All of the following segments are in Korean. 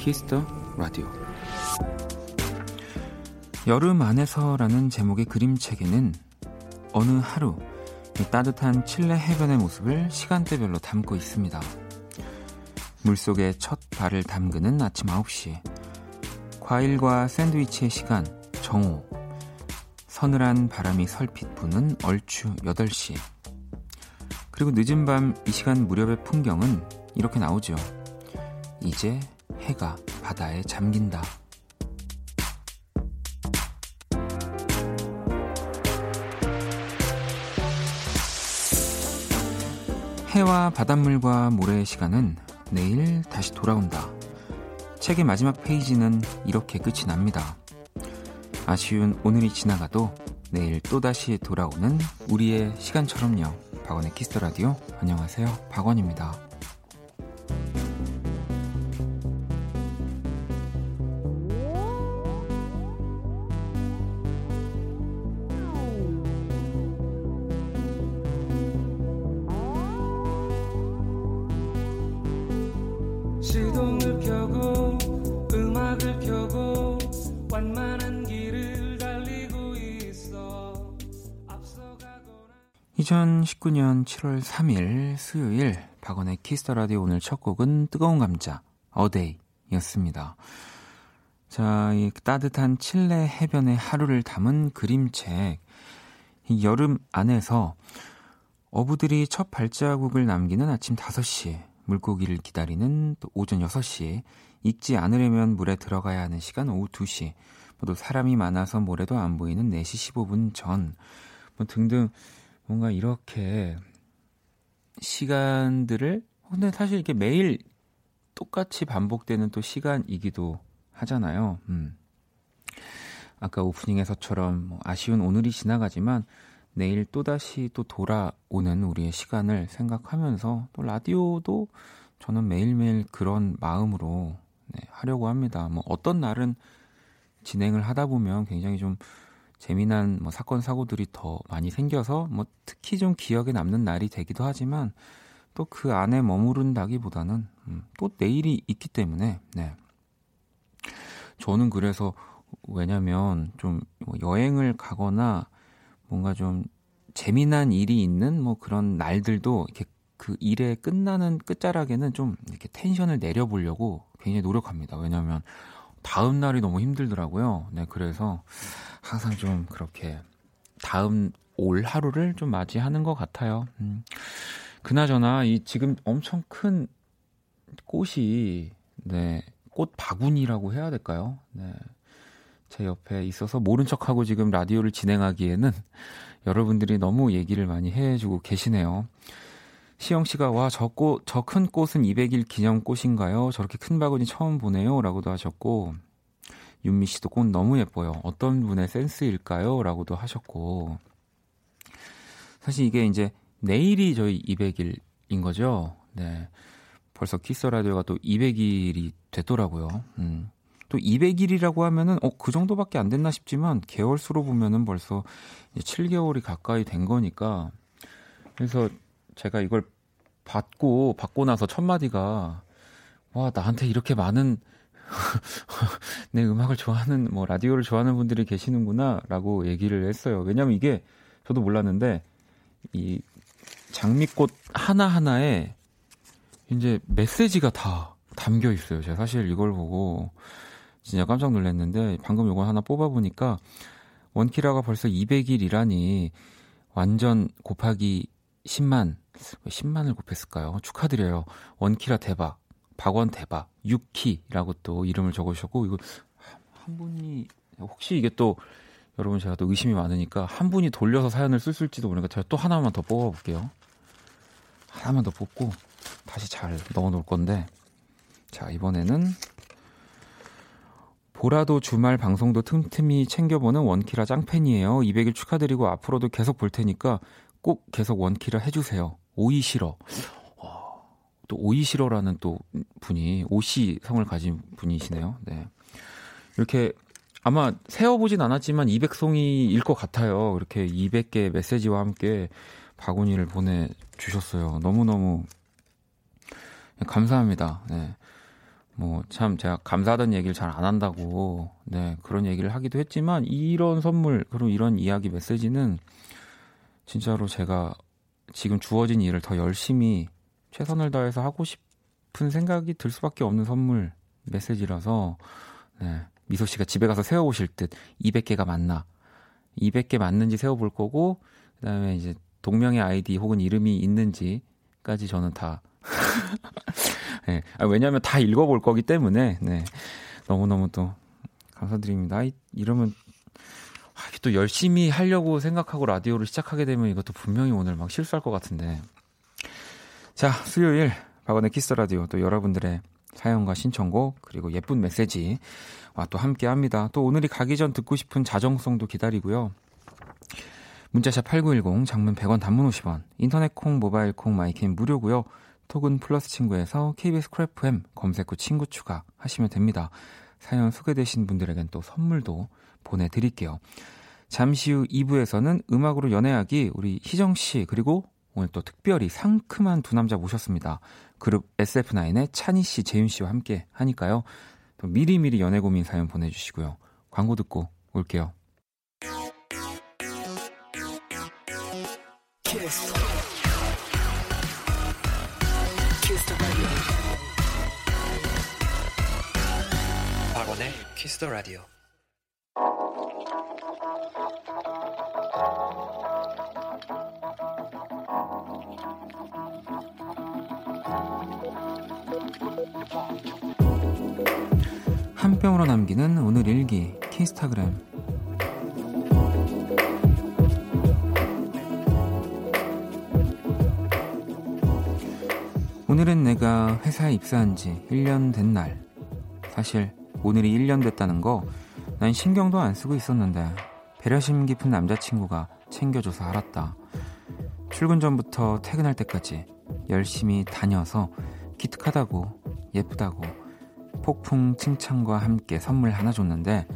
Kiss the Radio 여름 안에서라는 제목의 그림책에는 어느 하루 따뜻한 칠레 해변의 모습을 시간대별로 담고 있습니다. 물속에 첫 발을 담그는 아침 9시 과일과 샌드위치의 시간 정오 서늘한 바람이 설핏 부는 얼추 8시 그리고 늦은 밤 이 시간 무렵의 풍경은 이렇게 나오죠. 이제 해가 바다에 잠긴다. 해와 바닷물과 모래의 시간은 내일 다시 돌아온다. 책의 마지막 페이지는 이렇게 끝이 납니다. 아쉬운 오늘이 지나가도 내일 또다시 돌아오는 우리의 시간처럼요. 박원의 키스터 라디오. 안녕하세요. 박원입니다. 2019년 7월 3일 수요일 박원의 Kiss the Radio 오늘 첫 곡은 뜨거운 감자 A Day였습니다. 자, 이 따뜻한 칠레 해변의 하루를 담은 그림책. 이 여름 안에서 어부들이 첫 발자국을 남기는 아침 5시. 물고기를 기다리는 또 오전 6시, 익지 않으려면 물에 들어가야 하는 시간 오후 2시, 또 사람이 많아서 모래도 안 보이는 4시 15분 전, 뭐 등등 뭔가 이렇게 시간들을 근데 사실 이게 매일 똑같이 반복되는 또 시간이기도 하잖아요. 음. 아까 오프닝에서처럼 뭐 아쉬운 오늘이 지나가지만 내일 또다시 또 돌아오는 우리의 시간을 생각하면서 또 라디오도 저는 매일매일 그런 마음으로 네, 하려고 합니다. 뭐 어떤 날은 진행을 하다 보면 굉장히 좀 재미난 뭐 사건 사고들이 더 많이 생겨서 뭐 특히 좀 기억에 남는 날이 되기도 하지만 또 그 안에 머무른다기보다는 음, 또 내일이 있기 때문에 네. 저는 그래서 왜냐면 좀뭐 여행을 가거나 뭔가 좀 재미난 일이 있는 뭐 그런 날들도 이렇게 그 일의 끝나는 끝자락에는 좀 이렇게 텐션을 내려보려고 굉장히 노력합니다. 왜냐하면 다음 날이 너무 힘들더라고요. 네, 그래서 항상 좀 그렇게 다음 올 하루를 좀 맞이하는 것 같아요. 음. 그나저나 이 지금 엄청 큰 꽃이 네, 꽃 바구니라고 해야 될까요? 네. 제 옆에 있어서 모른 척하고 지금 라디오를 진행하기에는 여러분들이 너무 얘기를 많이 해주고 계시네요. 시영 씨가 와 저 꽃 저 큰 꽃은 200일 기념 꽃인가요? 저렇게 큰 바구니 처음 보네요라고도 하셨고 윤미 씨도 꽃 너무 예뻐요. 어떤 분의 센스일까요? 라고도 하셨고 사실 이게 이제 내일이 저희 200일인 거죠. 네. 벌써 키스 라디오가 또 200일이 됐더라고요. 음. 또 200일이라고 하면은 어, 그 정도밖에 안 됐나 싶지만 개월 수로 보면은 벌써 7개월이 가까이 된 거니까 그래서 제가 이걸 받고 받고 나서 첫 마디가 와 나한테 이렇게 많은 내 음악을 좋아하는 뭐 라디오를 좋아하는 분들이 계시는구나라고 얘기를 했어요. 왜냐면 이게 저도 몰랐는데 이 장미꽃 하나 하나에 이제 메시지가 다 담겨 있어요. 제가 사실 이걸 보고 진짜 깜짝 놀랐는데 방금 요거 하나 뽑아 보니까 원키라가 벌써 200일이라니 완전 곱하기 10만 10만을 곱했을까요? 축하드려요. 원키라 대박. 박원 대박. 유키라고 또 이름을 적으셨고 이거 한 분이 혹시 이게 또 여러분 제가 또 의심이 많으니까 한 분이 돌려서 사연을 쓸수있지도 모르니까 제가 또 하나만 더 뽑아볼게요. 하나만 더 뽑고 다시 잘 넣어 놓을 건데 자 이번에는 보라도 주말 방송도 틈틈이 챙겨보는 원키라 짱팬이에요. 200일 축하드리고 앞으로도 계속 볼 테니까 꼭 계속 원키라 해주세요. 오이 싫어. 또 오이 싫어라는 또 분이 오시 성을 가진 분이시네요. 네. 이렇게 아마 세어보진 않았지만 200송이일 것 같아요. 이렇게 200개 메시지와 함께 바구니를 보내주셨어요. 너무너무 감사합니다. 네. 뭐, 참, 제가 감사하다는 얘기를 잘 안 한다고, 네, 그런 얘기를 하기도 했지만, 이런 선물, 그리고 이런 이야기 메시지는 진짜로 제가 지금 주어진 일을 더 열심히 최선을 다해서 하고 싶은 생각이 들 수밖에 없는 선물 메시지라서, 네, 미소 씨가 집에 가서 세워 보실 듯 200개가 맞나, 200개 맞는지 세워 볼 거고, 그 다음에 이제 동명의 아이디 혹은 이름이 있는지까지 저는 다 네. 아, 왜냐하면 다 읽어볼 거기 때문에 네. 너무너무 또 감사드립니다. 이, 이러면 아, 또 열심히 하려고 생각하고 라디오를 시작하게 되면 이것도 분명히 오늘 막 실수할 것 같은데. 자, 수요일 박원의 Kiss the Radio 또 여러분들의 사연과 신청곡 그리고 예쁜 메시지와 또 함께 합니다. 또 오늘이 가기 전 듣고 싶은 자정송도 기다리고요. 문자샵 8910 장문 100원 단문 50원 인터넷 콩 모바일 콩 my K 무료고요. 톡은 플러스 친구에서 KBS Cool FM 검색 후 친구 추가 하시면 됩니다. 사연 소개되신 분들에겐 또 선물도 보내드릴게요. 잠시 후 2부에서는 음악으로 연애하기 우리 희정 씨 그리고 오늘 또 특별히 상큼한 두 남자 모셨습니다. 그룹 SF9의 찬희 씨, 재윤 씨와 함께 하니까요. 또 미리미리 연애 고민 사연 보내주시고요. 광고 듣고 올게요. 키스 더 라디오. 한 뼘으로 남기는 오늘 일기 키스타그램 오늘은 내가 회사에 입사한 지 1년 된 날. 사실 오늘이 1년 됐다는 거 난 신경도 안 쓰고 있었는데 배려심 깊은 남자친구가 챙겨줘서 알았다. 출근 전부터 퇴근할 때까지 열심히 다녀서 기특하다고 예쁘다고 폭풍 칭찬과 함께 선물 하나 줬는데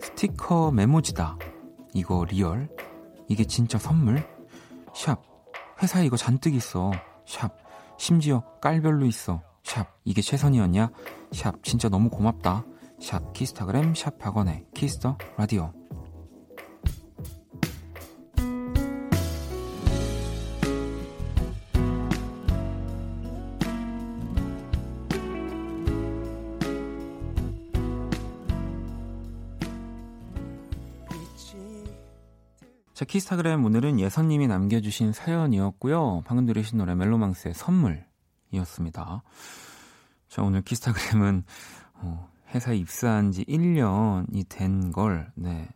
스티커 메모지다. 이거 real? 이게 진짜 선물? 샵. 회사에 이거 잔뜩 있어. 샵. 심지어 깔별로 있어. 샵. 이게 최선이었냐? 샵. 진짜 너무 고맙다. 샵. 키스타그램 샵 박원의 Kiss the Radio. 자, 키스타그램 오늘은 예선님이 남겨주신 사연이었고요. 방금 들으신 노래 멜로망스의 선물이었습니다. 자, 오늘 키스타그램은 어, 회사에 입사한 지 1년이 된 걸, 네.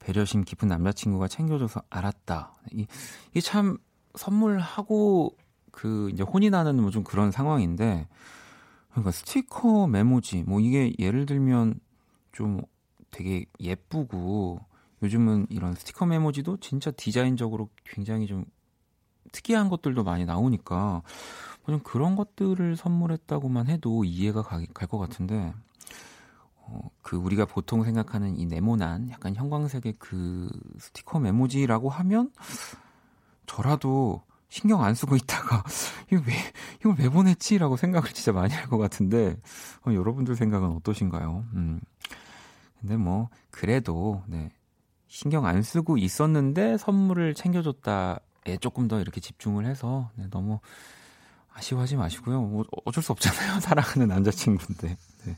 배려심 깊은 남자친구가 챙겨줘서 알았다. 이, 이게 참 선물하고 그 이제 혼이 나는 뭐 좀 그런 상황인데, 그러니까 스티커 메모지, 뭐 이게 예를 들면 좀 되게 예쁘고, 요즘은 이런 스티커 메모지도 진짜 디자인적으로 굉장히 좀 특이한 것들도 많이 나오니까 좀 그런 것들을 선물했다고만 해도 이해가 갈 것 같은데 어, 그 우리가 보통 생각하는 이 네모난 약간 형광색의 그 스티커 메모지라고 하면 저라도 신경 안 쓰고 있다가 이거 왜 이걸 왜 보냈지라고 생각을 진짜 많이 할 것 같은데 어, 여러분들 생각은 어떠신가요? 음. 근데 뭐 그래도 네 신경 안 쓰고 있었는데 선물을 챙겨줬다에 조금 더 이렇게 집중을 해서 네, 너무 아쉬워하지 마시고요. 뭐 어쩔 수 없잖아요. 사랑하는 남자친구인데. 네.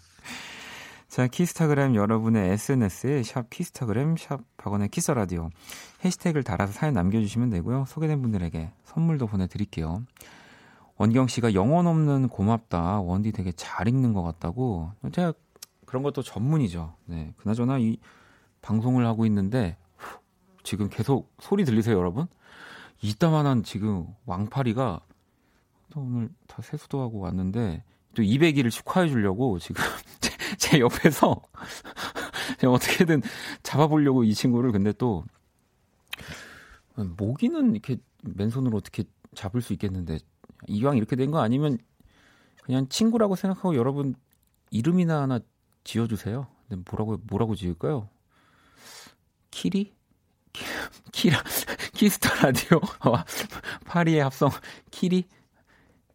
자, 키스타그램 여러분의 SNS에 샵 키스타그램 샵 박원의 키스라디오 해시태그를 달아서 사연 남겨주시면 되고요. 소개된 분들에게 선물도 보내드릴게요. 원경 씨가 영혼 없는 고맙다. 원디 되게 잘 읽는 것 같다고. 제가 그런 것도 전문이죠. 네. 그나저나 이 방송을 하고 있는데 지금 계속 소리 들리세요, 여러분? 이따만한 지금 왕파리가 또 오늘 다 세수도 하고 왔는데 또 200일을 축하해 주려고 지금 제, 제 옆에서 어떻게든 잡아보려고 이 친구를 근데 또 모기는 이렇게 맨손으로 어떻게 잡을 수 있겠는데 이왕 이렇게 된 거 아니면 그냥 친구라고 생각하고 여러분 이름이나 하나 지어주세요. 근데 뭐라고 뭐라고 지을까요? 키리? 키라, Kiss the Radio. 파리의 합성. 키리?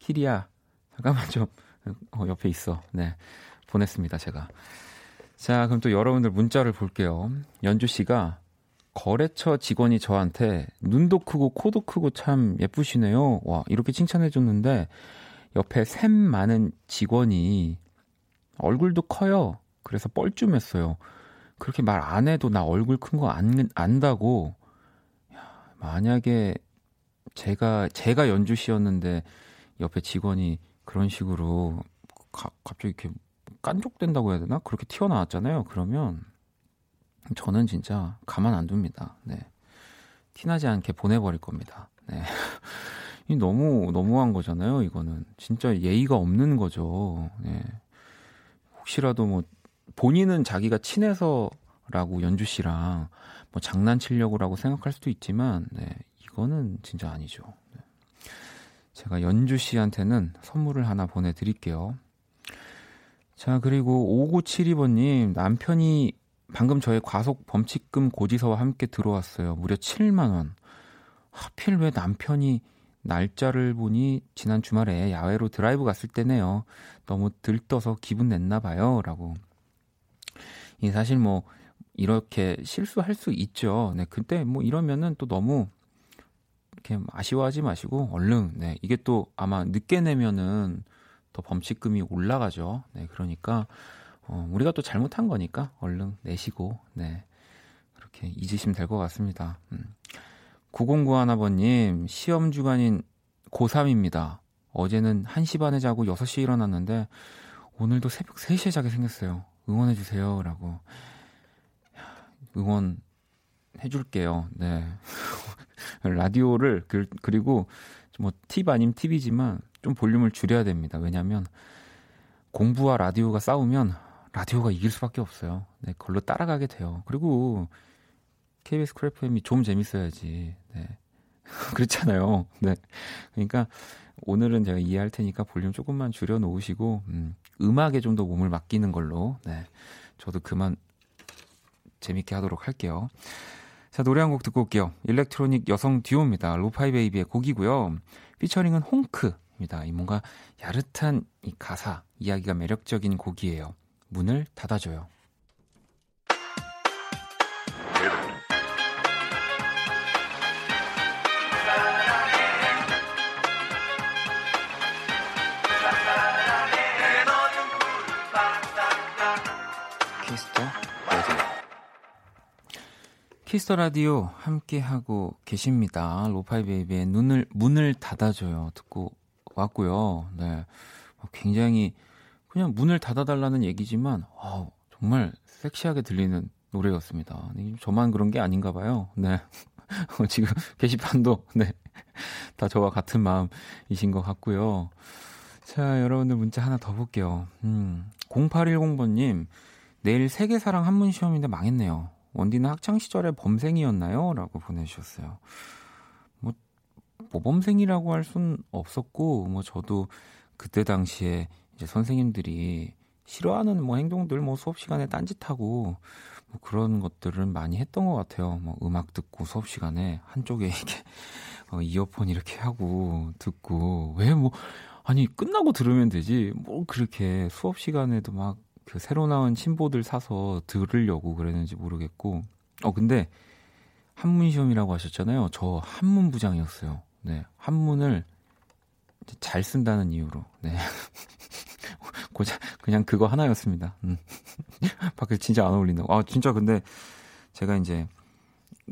키리야. 잠깐만 좀, 어, 옆에 있어. 네. 보냈습니다, 제가. 자, 그럼 또 여러분들 문자를 볼게요. 연주 씨가 거래처 직원이 저한테 눈도 크고 코도 크고 참 예쁘시네요. 와, 이렇게 칭찬해 줬는데 옆에 샘 많은 직원이 얼굴도 커요. 그래서 뻘쭘했어요. 그렇게 말 안 해도 나 얼굴 큰 거 안, 안다고. 야, 만약에 제가, 제가 연주 씨였는데 옆에 직원이 그런 식으로 가, 갑자기 이렇게 깐족된다고 해야 되나? 그렇게 튀어나왔잖아요. 그러면 저는 진짜 가만 안 둡니다. 네. 티나지 않게 보내버릴 겁니다. 네. 이 너무, 너무한 거잖아요, 이거는. 진짜 예의가 없는 거죠. 네. 혹시라도 뭐, 본인은 자기가 친해서라고 연주 씨랑 뭐 장난치려고라고 생각할 수도 있지만, 네. 이거는 진짜 아니죠. 네. 제가 연주 씨한테는 선물을 하나 보내드릴게요. 자, 그리고 5972번님, 남편이 방금 저의 과속 범칙금 고지서와 함께 들어왔어요. 무려 7만원. 하필 왜 남편이 날짜를 보니 지난 주말에 야외로 드라이브 갔을 때네요. 너무 들떠서 기분 냈나 봐요. 라고. 이 사실 뭐, 이렇게 실수할 수 있죠. 네, 그때 뭐 이러면은 또 너무 이렇게 아쉬워하지 마시고 얼른, 네, 이게 또 아마 늦게 내면은 더 범칙금이 올라가죠. 네, 그러니까 어, 우리가 또 잘못한 거니까 얼른 내시고 네 그렇게 잊으시면 될 것 같습니다. 음. 9091아버님 시험 주간인 고3입니다. 어제는 1시 반에 자고 6시에 일어났는데 오늘도 새벽 3시에 자게 생겼어요. 응원해 주세요. 라고. 응원 해 줄게요. 네. 라디오를, 그, 그리고 뭐 팁 아님 팁이지만 좀 볼륨을 줄여야 됩니다. 왜냐하면 공부와 라디오가 싸우면 라디오가 이길 수밖에 없어요. 네, 그걸로 따라가게 돼요. 그리고 KBS Cool FM이 좀 재밌어야지. 네. 그렇잖아요. 네. 그러니까 오늘은 제가 이해할 테니까 볼륨 조금만 줄여 놓으시고 음, 음악에 좀 더 몸을 맡기는 걸로 네. 저도 그만 재밌게 하도록 할게요. 자, 노래 한 곡 듣고 올게요. 일렉트로닉 여성 듀오입니다. 로파이 베이비의 곡이고요. 피처링은 홍크 입니다. 이 뭔가 야릇한 이 가사, 이야기가 매력적인 곡이에요. 문을 닫아줘요. Kiss the Radio. 함께 하고 계십니다. 로파이 베이비의 눈을 문을 닫아줘요. 듣고 왔고요. 네. 어, 굉장히 그냥 문을 닫아달라는 얘기지만 어, 정말 섹시하게 들리는 노래였습니다. 저만 그런 게 아닌가 봐요. 네. 어, 지금 게시판도 네. 다 저와 같은 마음이신 것 같고요. 자, 여러분들 문자 하나 더 볼게요. 음, 0810번님, 내일 세계사랑 한문 시험인데 망했네요. 원디는 학창 시절에 범생이었나요? 라고 보내주셨어요. 모범생이라고 할 순 없었고 뭐 저도 그때 당시에 이제 선생님들이 싫어하는 뭐 행동들 뭐 수업 시간에 딴짓하고 뭐 그런 것들을 많이 했던 것 같아요. 뭐 음악 듣고 수업 시간에 한쪽에 이렇게 어, 이어폰 이렇게 하고 듣고 왜 뭐 아니 끝나고 들으면 되지 뭐 그렇게 수업 시간에도 막 그 새로 나온 침보들 사서 들으려고 그랬는지 모르겠고 어 근데 한문 시험이라고 하셨잖아요. 저 한문 부장이었어요. 네, 한문을 잘 쓴다는 이유로. 네. 그냥 그거 하나였습니다. 음. 밖에 진짜 안 어울린다. 아, 진짜 근데 제가 이제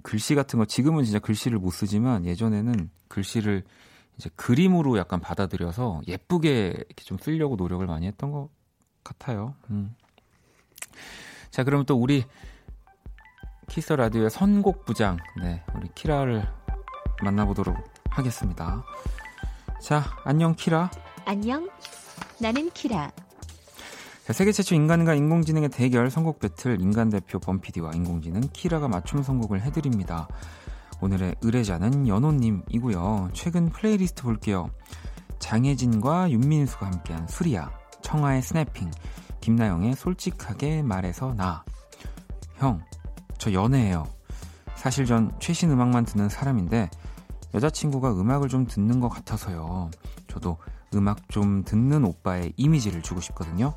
글씨 같은 거 지금은 진짜 글씨를 못 쓰지만 예전에는 글씨를 이제 그림으로 약간 받아들여서 예쁘게 이렇게 좀 쓰려고 노력을 많이 했던 것 같아요. 음. 자, 그럼 또 우리 Kiss the Radio의 선곡 부장, 네, 우리 키라를 만나보도록 하겠습니다. 자, 안녕 키라. 안녕. 나는 키라. 자, 세계 최초 인간과 인공지능의 대결 선곡 배틀 인간 대표 범피디와 인공지능 키라가 맞춤 선곡을 해드립니다. 오늘의 의뢰자는 연호님이고요. 최근 플레이리스트 볼게요. 장혜진과 윤민수가 함께한 술이야, 청하의 Snapping, 김나영의 솔직하게 말해서 나. 형, 저 연애해요. 사실 전 최신 음악만 듣는 사람인데 여자친구가 음악을 좀 듣는 것 같아서요. 저도 음악 좀 듣는 오빠의 이미지를 주고 싶거든요.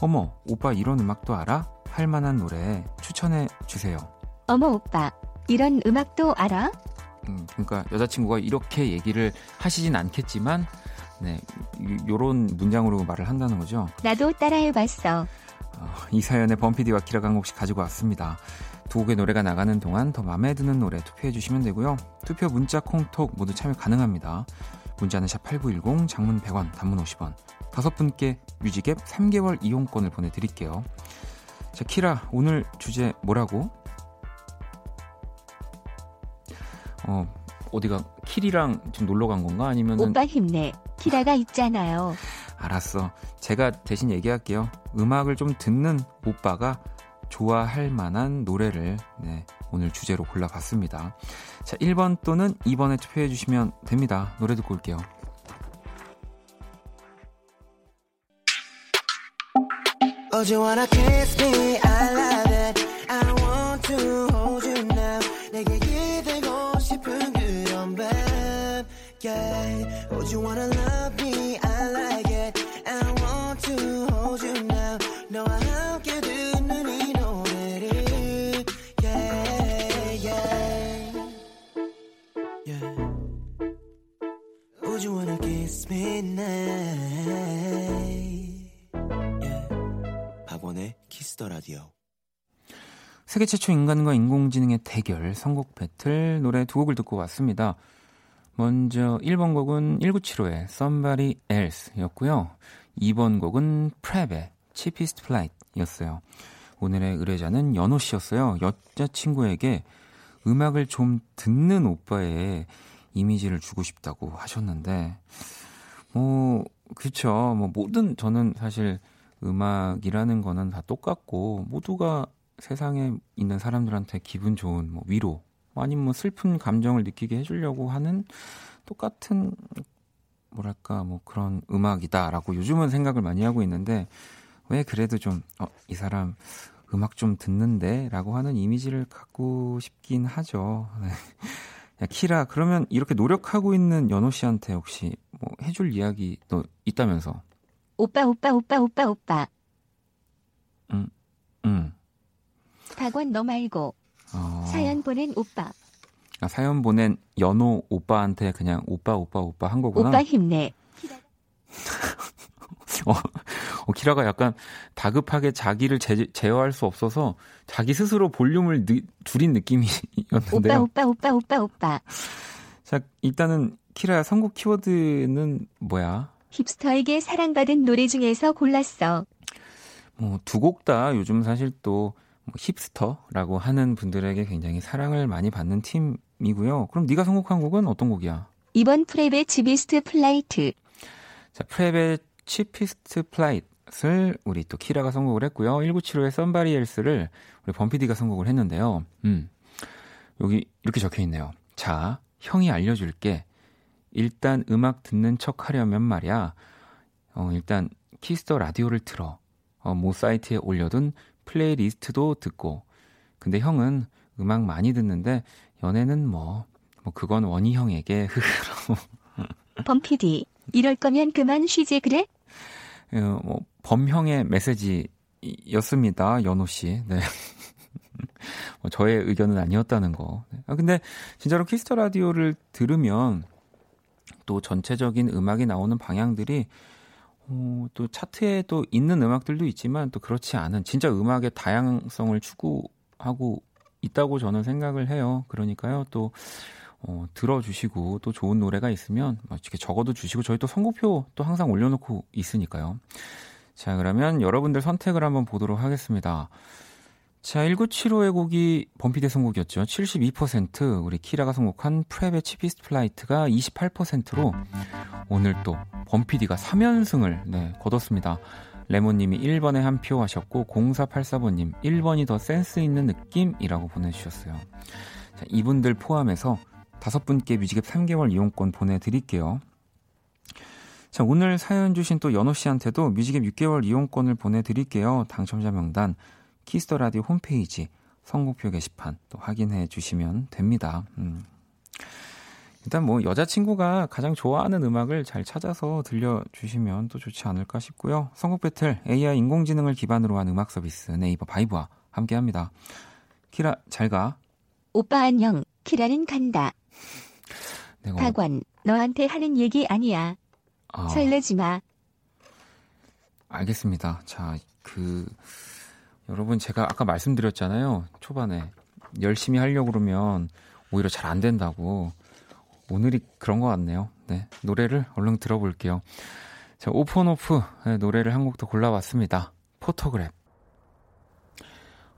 어머, 오빠 이런 음악도 알아? 할 만한 노래 추천해 주세요. 어머 오빠, 이런 음악도 알아? 음, 그러니까 여자친구가 이렇게 얘기를 하시진 않겠지만, 네, 요런 문장으로 말을 한다는 거죠. 나도 따라해봤어. 어, 이 사연에 범피디와 키라가 한 곡씩 가지고 왔습니다. 두 곡의 노래가 나가는 동안 더 마음에 드는 노래 투표해 주시면 되고요. 투표 문자, 콩톡 모두 참여 가능합니다. 문자는 샵 8910, 장문 100원, 단문 50원. 다섯 분께 뮤직앱 3개월 이용권을 보내드릴게요. 자, 키라, 오늘 주제 뭐라고? 어, 어디가, 키리랑 지금 놀러 간 건가? 아니면 오빠 힘내. 키라가 있잖아요. 알았어. 제가 대신 얘기할게요. 음악을 좀 듣는 오빠가 좋아할 만한 노래를 네, 오늘 주제로 골라봤습니다. 자, 1번 또는 2번에 투표해 주시면 됩니다. 노래 듣고 올게요. Oh. 내게 기대고 싶은 그런 밤. Yeah. Oh, you wanna love me? 세계 최초 인간과 인공지능의 대결 선곡 배틀 노래 두 곡을 듣고 왔습니다. 먼저 1번 곡은 1975의 Somebody Else였고요. 2번 곡은 Prep의 Cheapest Flight이었어요. 오늘의 의뢰자는 연호 씨였어요. 여자친구에게 음악을 좀 듣는 오빠의 이미지를 주고 싶다고 하셨는데, 뭐, 그쵸. 뭐, 모든, 저는 사실 음악이라는 거는 다 똑같고 모두가 세상에 있는 사람들한테 기분 좋은 뭐 위로 아니면 뭐 슬픈 감정을 느끼게 해주려고 하는 똑같은 뭐랄까 뭐 그런 음악이다라고 요즘은 생각을 많이 하고 있는데 왜 그래도 좀 어, 이 사람 음악 좀 듣는데라고 하는 이미지를 갖고 싶긴 하죠. 네. 야 키라 그러면 이렇게 노력하고 있는 연호 씨한테 혹시 뭐 해줄 이야기 도 있다면서? 오빠 오빠 오빠 오빠 오빠. 응, 응. 박원 너 말고 어... 사연 보낸 오빠. 아, 사연 보낸 연호 오빠한테 그냥 오빠 오빠 오빠 한 거구나. 오빠 힘내. 어, 어, 키라가 약간 다급하게 자기를 제, 제어할 수 없어서 자기 스스로 볼륨을 느, 줄인 느낌이었는데요. 오빠 오빠 오빠 오빠 오빠. 자 일단은 키라야 선곡 키워드는 뭐야? hipster에게 사랑받은 노래 중에서 골랐어. 뭐 두 곡 다 요즘 사실 또 뭐 hipster라고 하는 분들에게 굉장히 사랑을 많이 받는 팀이고요. 그럼 네가 선곡한 곡은 어떤 곡이야? 1번 PREP의 Cheapest Flight. 자, PREP의 Cheapest Flight를 우리 또 키라가 선곡을 했고요. 1975의 Somebody Else를 우리 범피디가 선곡을 했는데요. 음. 여기 이렇게 적혀 있네요. 자, 형이 알려줄게. 일단 음악 듣는 척 하려면 말이야. 어, 일단 Kiss the Radio를 틀어. 어, 모 사이트에 올려둔 playlist도 듣고. 근데 형은 음악 많이 듣는데 연애는 뭐, 뭐 그건 원이 형에게 범피디 이럴 거면 그만 쉬지 그래? 어, 뭐 범형의 메시지였습니다. 연호 씨. 네. 뭐 저의 의견은 아니었다는 거. 아 근데 진짜로 Kiss the Radio를 들으면 또 전체적인 음악이 나오는 방향들이 어, 또 차트에 또 있는 음악들도 있지만 또 그렇지 않은 진짜 음악의 다양성을 추구하고 있다고 저는 생각을 해요. 그러니까요. 또 어, 들어주시고 또 좋은 노래가 있으면 이렇게 적어도 주시고 저희 또 선곡표 또 항상 올려놓고 있으니까요. 자 그러면 여러분들 선택을 한번 보도록 하겠습니다. 자, 1975의 곡이 범피디 선곡이었죠. 72% 우리 키라가 선곡한 PREP의 Cheapest Flight가 28%로 오늘 또 범피디가 3연승을 네, 거뒀습니다. 레몬님이 1번에 한 표 하셨고 0484번님 1번이 더 센스 있는 느낌이라고 보내주셨어요. 자, 이분들 포함해서 다섯 분께 뮤직앱 3개월 이용권 보내드릴게요. 자, 오늘 사연 주신 또 연호 씨한테도 뮤직앱 6개월 이용권을 보내드릴게요. 당첨자 명단 Kiss the Radio 홈페이지 선곡표 게시판 또 확인해 주시면 됩니다. 음. 일단 뭐 여자친구가 가장 좋아하는 음악을 잘 찾아서 들려주시면 또 좋지 않을까 싶고요. 선곡 배틀 AI 인공지능을 기반으로 한 음악 서비스 네이버 VIBE와 함께합니다. 키라 잘 가. 오빠 안녕. 키라는 간다. 내가 박원 너한테 하는 얘기 아니야. 아, 설레지 마. 알겠습니다. 자, 그 여러분 제가 아까 말씀드렸잖아요. 초반에 열심히 하려고 그러면 오히려 잘 안 된다고. 오늘이 그런 것 같네요. 네. 노래를 얼른 들어볼게요. 자, offonoff 네, 노래를 한 곡 더 골라왔습니다. Photograph.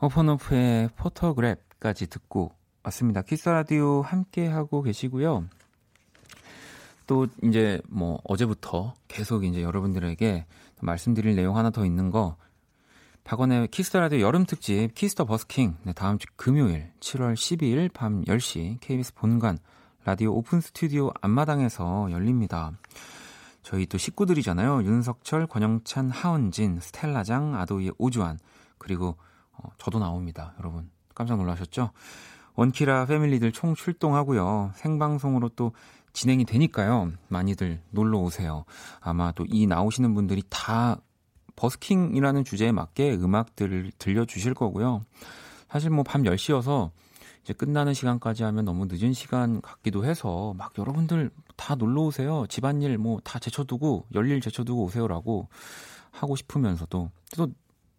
offonoff의 Photograph까지 듣고 왔습니다. Kiss the Radio 함께 하고 계시고요. 또 이제 뭐 어제부터 계속 이제 여러분들에게 말씀드릴 내용 하나 더 있는 거 박원의 Kiss the Radio 여름 특집 Kiss the Busking 네, 다음 주 금요일 7월 12일 밤 10시 KBS 본관 라디오 오픈 스튜디오 앞마당에서 열립니다. 저희 또 식구들이잖아요. 윤석철, 권영찬, 하은진, 스텔라장, 아도이의 오주환 그리고 어, 저도 나옵니다. 여러분 깜짝 놀라셨죠? 원키라 패밀리들 총 출동하고요. 생방송으로 또 진행이 되니까요. 많이들 놀러 오세요. 아마 또 이 나오시는 분들이 다 버스킹이라는 주제에 맞게 음악들을 들려주실 거고요. 사실 뭐 밤 10시여서 이제 끝나는 시간까지 하면 너무 늦은 시간 같기도 해서 막 여러분들 다 놀러 오세요. 집안일 뭐 다 제쳐두고 열일 제쳐두고 오세요라고 하고 싶으면서도 또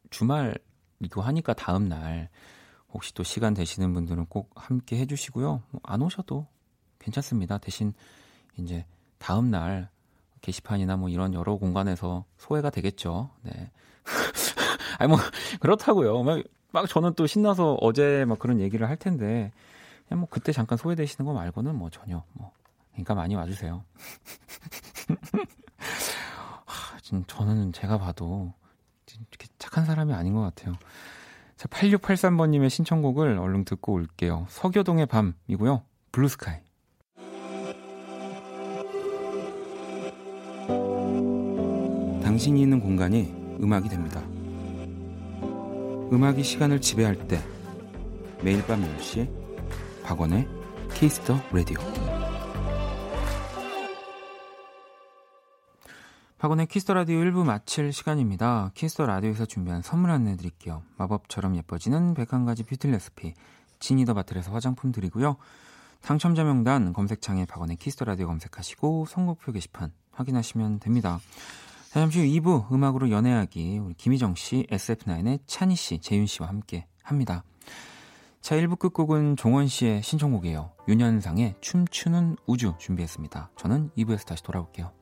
주말이고 하니까 다음 날 혹시 또 시간 되시는 분들은 꼭 함께 해주시고요. 뭐안 오셔도 괜찮습니다. 대신 이제 다음 날 게시판이나 뭐 이런 여러 공간에서 소외가 되겠죠. 네. 아니 뭐 그렇다고요. 막, 막 저는 또 신나서 어제 막 그런 얘기를 할 텐데 그냥 뭐 그때 잠깐 소외되시는 거 말고는 뭐 전혀 뭐 그러니까 많이 와주세요. 하, 지금 저는 제가 봐도 이렇게 착한 사람이 아닌 것 같아요. 자, 8683번님의 신청곡을 얼른 듣고 올게요. 서교동의 밤이고요. Blue Sky. 당신이 있는 공간이 음악이 됩니다. 음악이 시간을 지배할 때 매일 밤 10시 박원의 Kiss the Radio 박원의 키스 더 라디오 1부 마칠 시간입니다. 키스 더 라디오에서 준비한 선물 안내 드릴게요. 마법처럼 예뻐지는 101가지 뷰티 레시피 지니더 바틀에서 화장품 드리고요. 당첨자 명단 검색창에 박원의 키스 더 라디오 검색하시고 선곡표 게시판 확인하시면 됩니다. 잠시 후 2부 음악으로 연애하기 우리 김희정 씨, SF9의 찬희 씨, 재윤 씨와 함께 합니다. 자, 1부 끝곡은 종원 씨의 신청곡이에요. 윤현상의 춤추는 우주 준비했습니다. 저는 2부에서 다시 돌아올게요.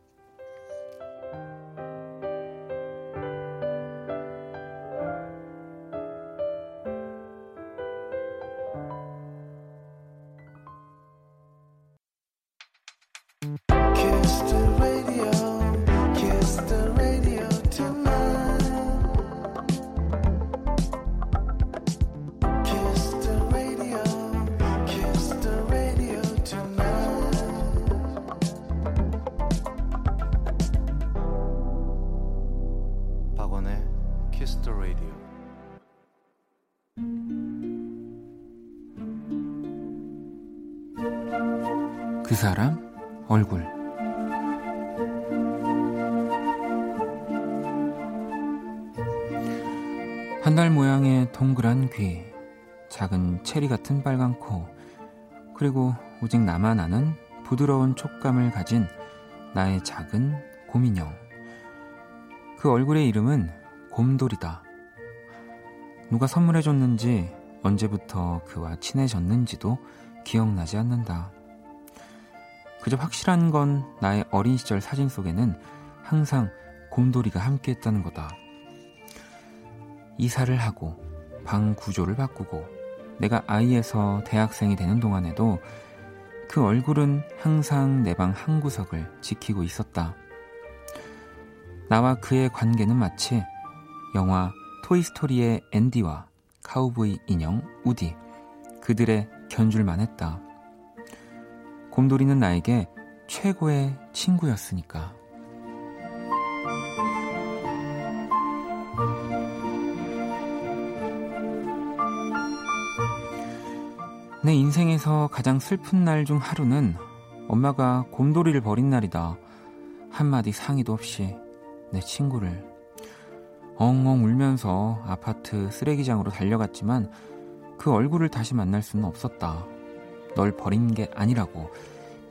한달 모양의 동그란 귀, 작은 체리 같은 빨간 코, 그리고 오직 나만 아는 부드러운 촉감을 가진 나의 작은 곰인형. 그 얼굴의 이름은 곰돌이다. 누가 선물해줬는지 언제부터 그와 친해졌는지도 기억나지 않는다. 그저 확실한 건 나의 어린 시절 사진 속에는 항상 곰돌이가 함께 했다는 거다. 이사를 하고 방 구조를 바꾸고 내가 아이에서 대학생이 되는 동안에도 그 얼굴은 항상 내 방 한 구석을 지키고 있었다. 나와 그의 관계는 마치 영화 토이스토리의 앤디와 카우보이 인형 우디 그들의 견줄만 했다. 곰돌이는 나에게 최고의 친구였으니까. 내 인생에서 가장 슬픈 날 중 하루는 엄마가 곰돌이를 버린 날이다. 한마디 상의도 없이 내 친구를 엉엉 울면서 아파트 쓰레기장으로 달려갔지만 그 얼굴을 다시 만날 수는 없었다. 널 버린 게 아니라고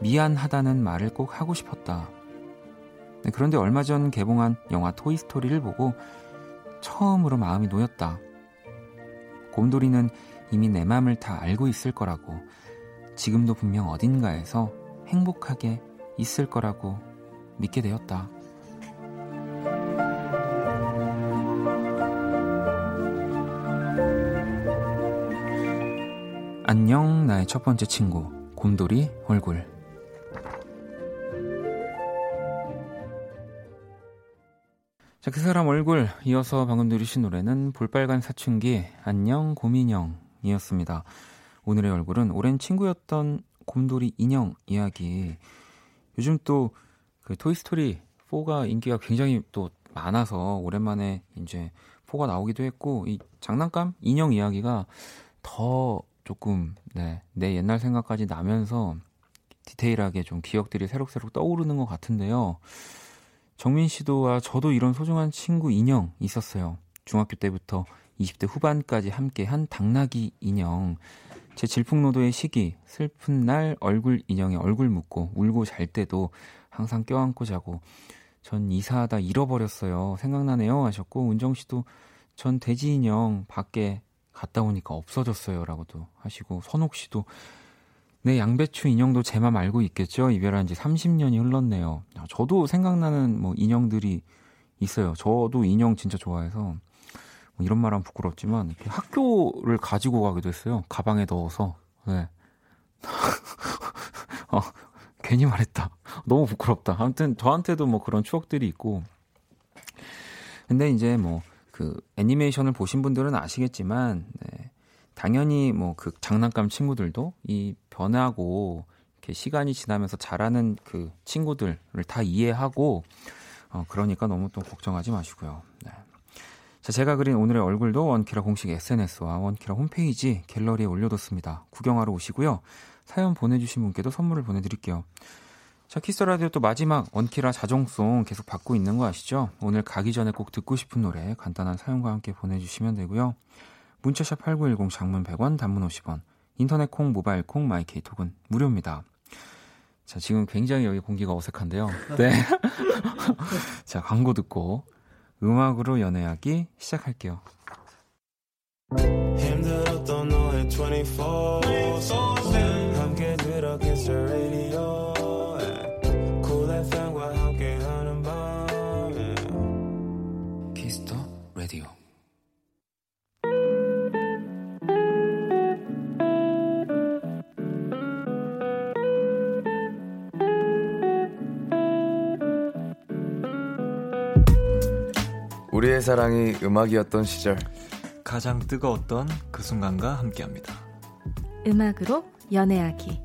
미안하다는 말을 꼭 하고 싶었다. 네, 그런데 얼마 전 개봉한 영화 토이스토리를 보고 처음으로 마음이 놓였다. 곰돌이는 이미 내 마음을 다 알고 있을 거라고. 지금도 분명 어딘가에서 행복하게 있을 거라고 믿게 되었다. 안녕, 나의 첫 번째 친구, 곰돌이 얼굴. 자, 그 사람 얼굴. 이어서 방금 들으신 노래는 볼빨간 사춘기. 안녕 곰인형 이었습니다. 오늘의 얼굴은 오랜 친구였던 곰돌이 인형 이야기. 요즘 또 그 토이스토리 4가 인기가 굉장히 또 많아서 오랜만에 이제 4가 나오기도 했고 이 장난감 인형 이야기가 더 조금 네, 내 옛날 생각까지 나면서 디테일하게 좀 기억들이 새록새록 떠오르는 것 같은데요. 정민 씨도와 저도 이런 소중한 친구 인형 있었어요. 중학교 때부터 20대 후반까지 함께 한 당나귀 인형. 제 질풍노도의 시기, 슬픈 날 얼굴 인형에 얼굴 묻고 울고 잘 때도 항상 껴안고 자고 전 이사하다 잃어버렸어요. 생각나네요 하셨고 은정 씨도 전 돼지 인형 밖에 갔다 오니까 없어졌어요라고도 하시고 선옥 씨도 네, 양배추 인형도 제 맘 알고 있겠죠. 이별한 지 30년이 흘렀네요. 저도 생각나는 뭐 인형들이 있어요. 저도 인형 진짜 좋아해서 뭐 이런 말하면 부끄럽지만 학교를 가지고 가기도 했어요. 가방에 넣어서. 네. 어, 괜히 말했다. 너무 부끄럽다. 아무튼 저한테도 뭐 그런 추억들이 있고. 근데 이제 뭐 그 애니메이션을 보신 분들은 아시겠지만 네. 당연히 뭐 그 장난감 친구들도 이 변하고 이렇게 시간이 지나면서 자라는 그 친구들을 다 이해하고 어 그러니까 너무 또 걱정하지 마시고요. 네. 자, 제가 그린 오늘의 얼굴도 원키라 공식 SNS와 원키라 홈페이지 갤러리에 올려뒀습니다. 구경하러 오시고요. 사연 보내주신 분께도 선물을 보내드릴게요. 자, 키스 라디오 또 마지막 원키라 자정송 계속 받고 있는 거 아시죠? 오늘 가기 전에 꼭 듣고 싶은 노래 간단한 사연과 함께 보내주시면 되고요. 문자샵 8910 장문 100원, 단문 50원, 인터넷 콩, 모바일 콩, 마이케이톡은 무료입니다. 자, 지금 굉장히 여기 공기가 어색한데요. 네. 자, 광고 듣고 음악으로 연애하기 시작할게요. 힘들었던 너의 24, 24. 우리의 사랑이 음악이었던 시절 가장 뜨거웠던 그 순간과 함께합니다. 음악으로 연애하기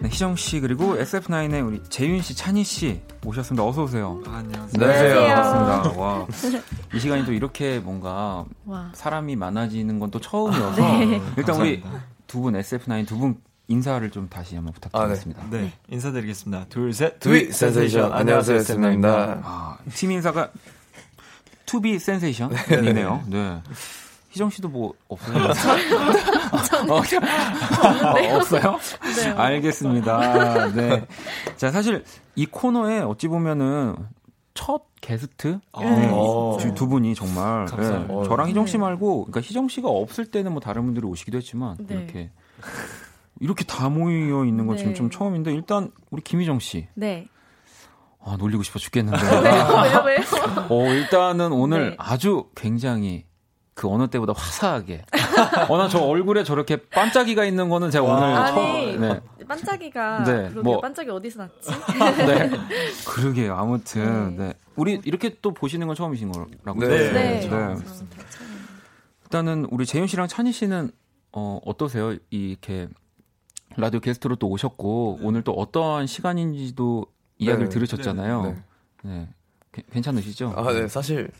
네, 희정 씨 그리고 SF9의 우리 재윤 씨, 찬희 씨 모셨습니다. 어서 오세요. 아, 안녕하세요. 안녕하세요. 반갑습니다. 와, 이 시간이 또 이렇게 뭔가 와. 사람이 많아지는 건 또 처음이어서 네. 일단 감사합니다. 우리 두 분 SF9 두 분 인사를 좀 다시 한번 부탁드리겠습니다. 아, 네. 네. 인사드리겠습니다. 둘, 셋. To be sensation. 안녕하세요, SF9입니다. 아, 팀 인사가 To be sensation이네요. 네. 희정 씨도 뭐 없어요? 저는 어, 어, 없어요? 네. 알겠습니다. 네. 자, 사실 이 코너에 어찌 보면은 첫 게스트 네. 어. 두 분이 정말 네. 저랑 희정 씨 네. 말고 그러니까 희정 씨가 없을 때는 뭐 다른 분들이 오시기도 했지만 네. 이렇게 이렇게 다 모여 있는 건 지금 네. 좀 처음인데 일단 우리 김희정 씨. 네. 아, 놀리고 싶어 죽겠는데. 왜요, 왜요? 어, 일단은 오늘 아주 굉장히 그 어느 때보다 화사하게. 어, 나 저 얼굴에 저렇게 반짝이가 있는 거는 제가 오늘 아니, 처음. 네. 반짝이가. 네. 뭐. 반짝이 어디서 났지? 네. 그러게요. 아무튼. 네. 네. 우리 이렇게 또 보시는 건 처음이신 거라고. 네. 네. 네. 네. 일단은 우리 재윤 씨랑 찬희 씨는 어, 어떠세요? 이렇게 라디오 게스트로 또 오셨고, 네. 오늘 또 어떠한 시간인지도 이야기를 들으셨잖아요. 네. 괜찮으시죠? 아, 네. 사실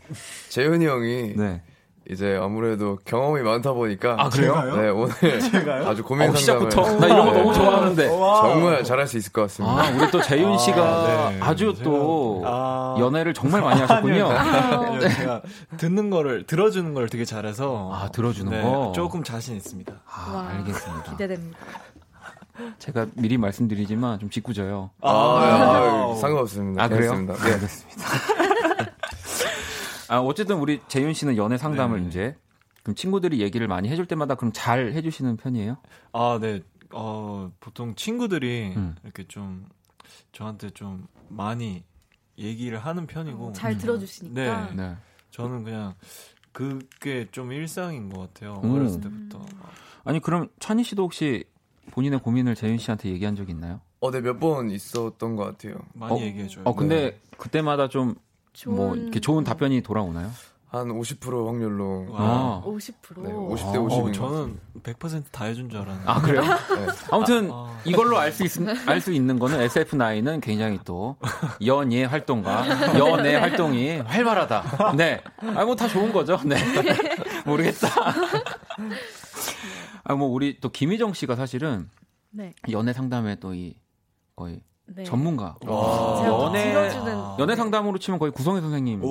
재현이 형이 네. 이제 아무래도 경험이 많다 보니까 아 그래요? 네 오늘 제가요? 아주 고민 어, 상담을 나 이런 거 너무 좋아하는데 정말 잘할 수 있을 것 같습니다. 아 우리 또 재윤 씨가 아, 네. 아주 또 연애를 정말 많이 하셨군요. 아니요, 네. 제가 듣는 거를 들어주는 걸 되게 잘해서 아 들어주는 네, 거 조금 자신 있습니다. 아 와, 알겠습니다. 기대됩니다. 제가 미리 말씀드리지만 좀 짓궂어요. 아, 아, 아 상관없습니다. 아 그래요? 네. 알겠습니다. 아, 어쨌든 우리 재윤 씨는 연애 상담을 네. 이제 그럼 친구들이 얘기를 많이 해줄 때마다 그럼 잘 해주시는 편이에요? 아, 네. 어, 보통 친구들이 음. 이렇게 좀 저한테 좀 많이 얘기를 하는 편이고 어, 잘 들어주시니까. 네. 네. 저는 그냥 그게 좀 일상인 것 같아요. 음. 어렸을 때부터. 아니 그럼 찬희 씨도 혹시 본인의 고민을 재윤 씨한테 얘기한 적 있나요? 어, 네, 몇 번 있었던 것 같아요. 많이 어, 얘기해줘요. 어, 근데 네. 그때마다 좀 좋은... 뭐 이렇게 좋은 답변이 돌아오나요? 한 50% 확률로. 아. 50%? 네, 50대 50인 어, 저는 100%다 해준 줄 알았는데. 아, 그래요? 네. 아무튼, 아. 이걸로 알수알수 있는 거는 SF9은 굉장히 또 연예 활동과 연애 활동이 활발하다. 네. 아, 뭐 다 좋은 거죠. 네. 모르겠다. 아, 뭐, 우리 또 김희정 씨가 사실은 네. 연애 상담에 또 이 거의 네. 전문가. 연애 연애 상담으로 치면 거의 구성애 선생님.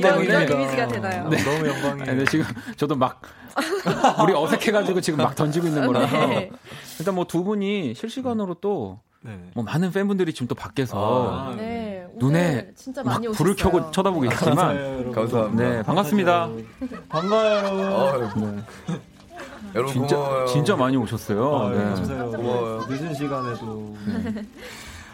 때문에 이런 이미지가 되나요? 네. 너무 영광이에요. 네, 지금 저도 막 우리 어색해가지고 지금 막 던지고 있는 거라서 네. 일단 뭐 두 분이 실시간으로 또. 네. 뭐 많은 팬분들이 지금 또 밖에서 아, 네. 눈에 진짜 많이 불을 오셨어요. 켜고 쳐다보고 있지만 감사합니다. 네 반갑습니다. 반가워요. 여러분. 네. 여러분 진짜 고마워요. 진짜 많이 오셨어요. 아, 네. 감사해요. 고마워요. 늦은 시간에도. 네.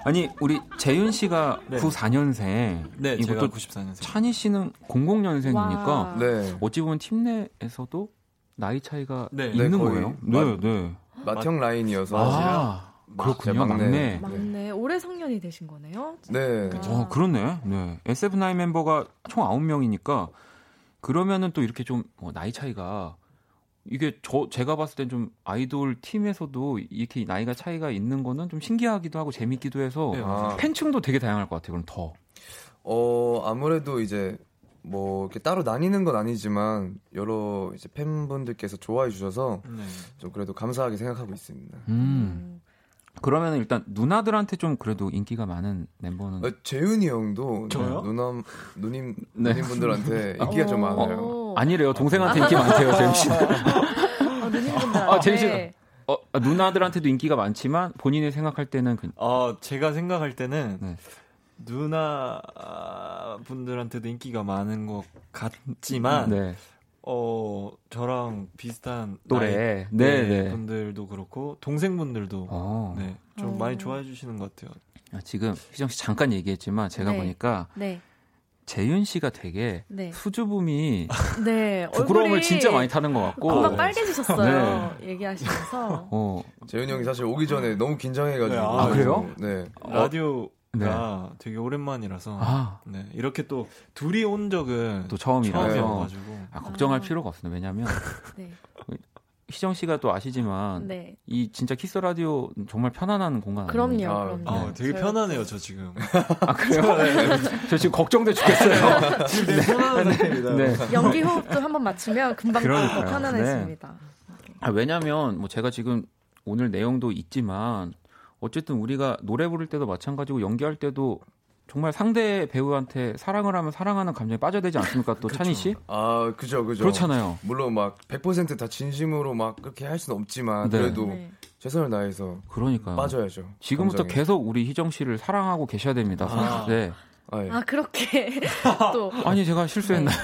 아니 우리 재윤 씨가 네. 94년생. 네, 이것도 94년생. 찬희 씨는 00년생이니까 네. 어찌 보면 팀 내에서도 나이 차이가 네. 있는 네, 거예요. 네, 네. 맏형 라인이어서. 아, 그렇군요. 막내. 막내. 올해 성년이 되신 거네요. 네. 어, 그렇네. 네. SF9 멤버가 총 9명이니까 그러면은 또 이렇게 좀뭐 나이 차이가 이게 저 제가 봤을 땐 좀 아이돌 팀에서도 이렇게 나이가 차이가 있는 거는 좀 신기하기도 하고 재밌기도 해서 네, 아. 팬층도 되게 다양할 것 같아요. 그럼 더. 어 아무래도 이제 뭐 이렇게 따로 나뉘는 건 아니지만 여러 이제 팬분들께서 좋아해 주셔서 네. 좀 그래도 감사하게 생각하고 있습니다. 음. 그러면 일단 누나들한테 좀 그래도 인기가 많은 멤버는 어, 재윤이 형도 저요? 누나 누님 네. 누님 분들한테 인기가 좀 많아요. 어. 아니래요. 동생한테 인기 많대요, 재윤 씨는. 어, 누님분들. 아, 재윤 씨. 어, 누나들한테도 인기가 많지만 본인이 생각할 때는 그... 어, 제가 생각할 때는 네. 누나 분들한테도 인기가 많은 것 같지만 네. 어 저랑 비슷한 노래 네, 네, 분들도 그렇고 동생분들도 어. 네, 좀 어. 많이 좋아해 주시는 것 같아요. 아, 지금 희정 씨 잠깐 얘기했지만 제가 네. 보니까 네. 재윤 씨가 되게 네. 수줍음이 네, 부끄러움을 진짜 많이 타는 것 같고 금방 빨개지셨어요 네. 얘기하시면서 어. 재윤 형이 사실 오기 전에 너무 긴장해가지고 아, 그래요? 네 라디오 네. 되게 오랜만이라서 아. 네, 이렇게 또 둘이 온 적은 또 처음이라서 아, 걱정할 아. 필요가 없습니다. 왜냐하면 네. 희정 씨가 또 아시지만 네. 이 진짜 키스 라디오 정말 편안한 공간 그럼요. 아니에요? 그럼요. 아, 아, 되게 편하네요, 저 지금. 아 그래요? 네. 저 지금 걱정돼 죽겠어요. 지금 되게 편안한 상태입니다. 네. 연기 호흡도 한번 맞추면 금방 편안해집니다. 네. 아, 왜냐하면 뭐 제가 지금 오늘 내용도 있지만 어쨌든 우리가 노래 부를 때도 마찬가지고 연기할 때도 정말 상대 배우한테 사랑을 하면 사랑하는 감정에 빠져야 되지 않습니까? 또 찬희 씨? 아, 그죠, 그죠. 그렇잖아요. 물론 막 100%다 진심으로 막 그렇게 할 수는 없지만 네. 그래도 네. 최선을 다해서 그러니까 빠져야죠. 지금부터 감정에. 계속 우리 희정 씨를 사랑하고 계셔야 됩니다. 아. 네. 아, 예. 아 그렇게 또 아니 제가 실수했나요?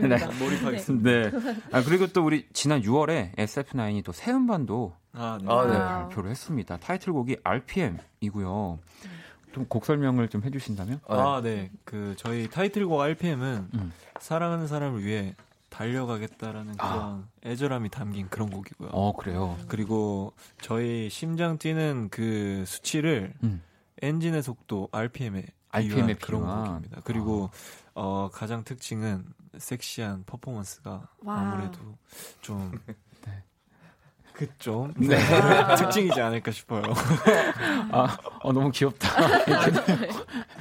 네, 네. 몰입하겠습니다. 네. 아 그리고 또 우리 지난 6월에 SF9이 또 새 음반도 아, 네. 아, 네. 발표를 했습니다. 타이틀곡이 RPM이고요. 좀 곡 설명을 좀 해주신다면? 아, 네. 그 저희 타이틀곡 RPM은 음. 사랑하는 사람을 위해 달려가겠다라는 아. 그런 아. 애절함이 담긴 그런 곡이고요. 어, 그래요. 그리고 저희 심장 뛰는 그 수치를 음. 엔진의 속도 RPM에 RPM의 그런 곡입니다. 그리고 아. 어, 가장 특징은 섹시한 퍼포먼스가 와. 아무래도 좀 네. 그좀 네. 특징이지 않을까 싶어요. 아, 어, 너무 귀엽다.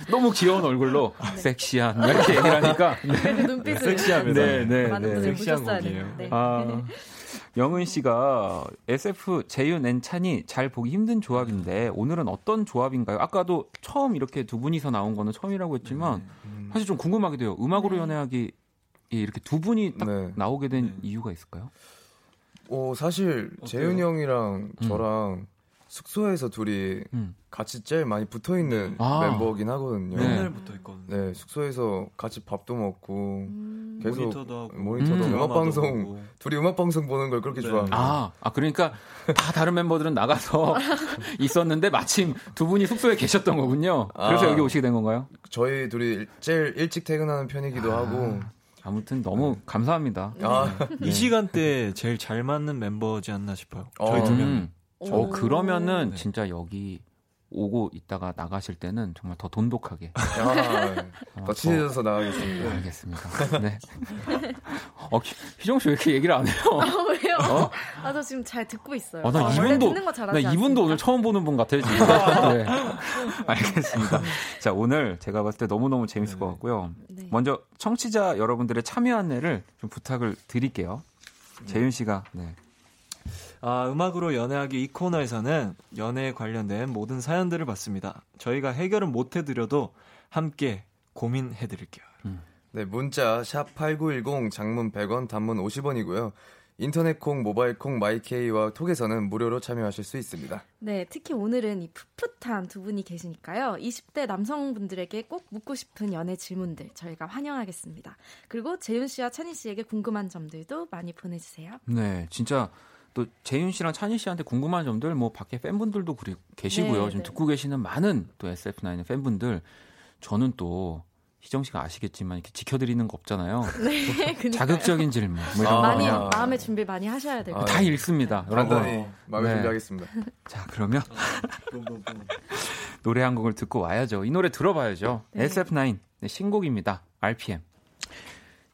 너무 귀여운 얼굴로 네. 섹시한 이렇게 얘기를 하니까 네. 눈빛을 섹시합니다. 네, 네, 많은 분들이 보셨어야 되는데. 아, 영은 씨가 SF 재윤 and 찬희 잘 보기 힘든 조합인데 오늘은 어떤 조합인가요? 아까도 처음 이렇게 두 분이서 나온 거는 처음이라고 했지만 음. 사실 좀 궁금하기도 해요. 음악으로 네. 연애하기 이렇게 두 분이 딱 네. 나오게 된 네. 이유가 있을까요? 어 사실 재윤이 형이랑 음. 저랑 숙소에서 둘이 음. 같이 제일 많이 붙어 있는 아. 멤버긴 하거든요. 맨날 붙어 있거든요. 네, 숙소에서 같이 밥도 먹고 음. 계속 모니터도 하고 모니터도 음. 음악 방송 둘이 음악 방송 보는 걸 그렇게 네. 좋아합니다. 아, 아 그러니까 다 다른 멤버들은 나가서 있었는데 마침 두 분이 숙소에 계셨던 거군요. 그래서 아. 여기 오시게 된 건가요? 저희 둘이 제일 일찍 퇴근하는 편이기도 아. 하고 아무튼 너무 네. 감사합니다. 아. 네. 이 시간대 제일 잘 맞는 멤버지 않나 싶어요. 저희 두 명. 음. 어 그러면은 네. 진짜 여기 오고 있다가 나가실 때는 정말 더 돈독하게. 아, 더 친해져서 나가겠습니다. 네, 알겠습니다. 네. 어, 희정 씨 왜 이렇게 얘기를 안 해요? 아, 왜요? 어? 아, 저 지금 잘 듣고 있어요. 아, 나 아, 이분도, 나 이분도 오늘 처음 보는 분 같아요, 지금. 네. 알겠습니다. 자, 오늘 제가 봤을 때 너무 너무 재밌을 네. 것 같고요. 네. 먼저 청취자 여러분들의 참여 안내를 좀 부탁을 드릴게요. 재윤 씨가, 네. 아, 음악으로 연애하기 이 코너에서는 연애에 관련된 모든 사연들을 받습니다. 저희가 해결은 못 해드려도 함께 고민해 드릴게요. 음. 네, 문자 샵 #8910 장문 100원, 단문 50원이고요. 인터넷 콩, 모바일 콩, 마이케이와 톡에서는 무료로 참여하실 수 있습니다. 네, 특히 오늘은 이 풋풋한 두 분이 계시니까요. 20대 남성분들에게 꼭 묻고 싶은 연애 질문들 저희가 환영하겠습니다. 그리고 재윤 씨와 찬희 씨에게 궁금한 점들도 많이 보내주세요. 네, 진짜 또 재윤 씨랑 찬희 씨한테 궁금한 점들 뭐 밖에 팬분들도 그리, 계시고요. 네, 지금 네. 듣고 계시는 많은 또 SF9의 팬분들 저는 또 희정 씨가 아시겠지만 이렇게 지켜드리는 거 없잖아요. 네, 자극적인 질문. 뭐 이런 아, 많이 거 마음의 준비 많이 하셔야 돼요. 아, 다 읽습니다. 여러분. 마음의 네. 준비하겠습니다. 자 그러면 노래 한 곡을 듣고 와야죠. 이 노래 들어봐야죠. 네. SF9 신곡입니다. RPM.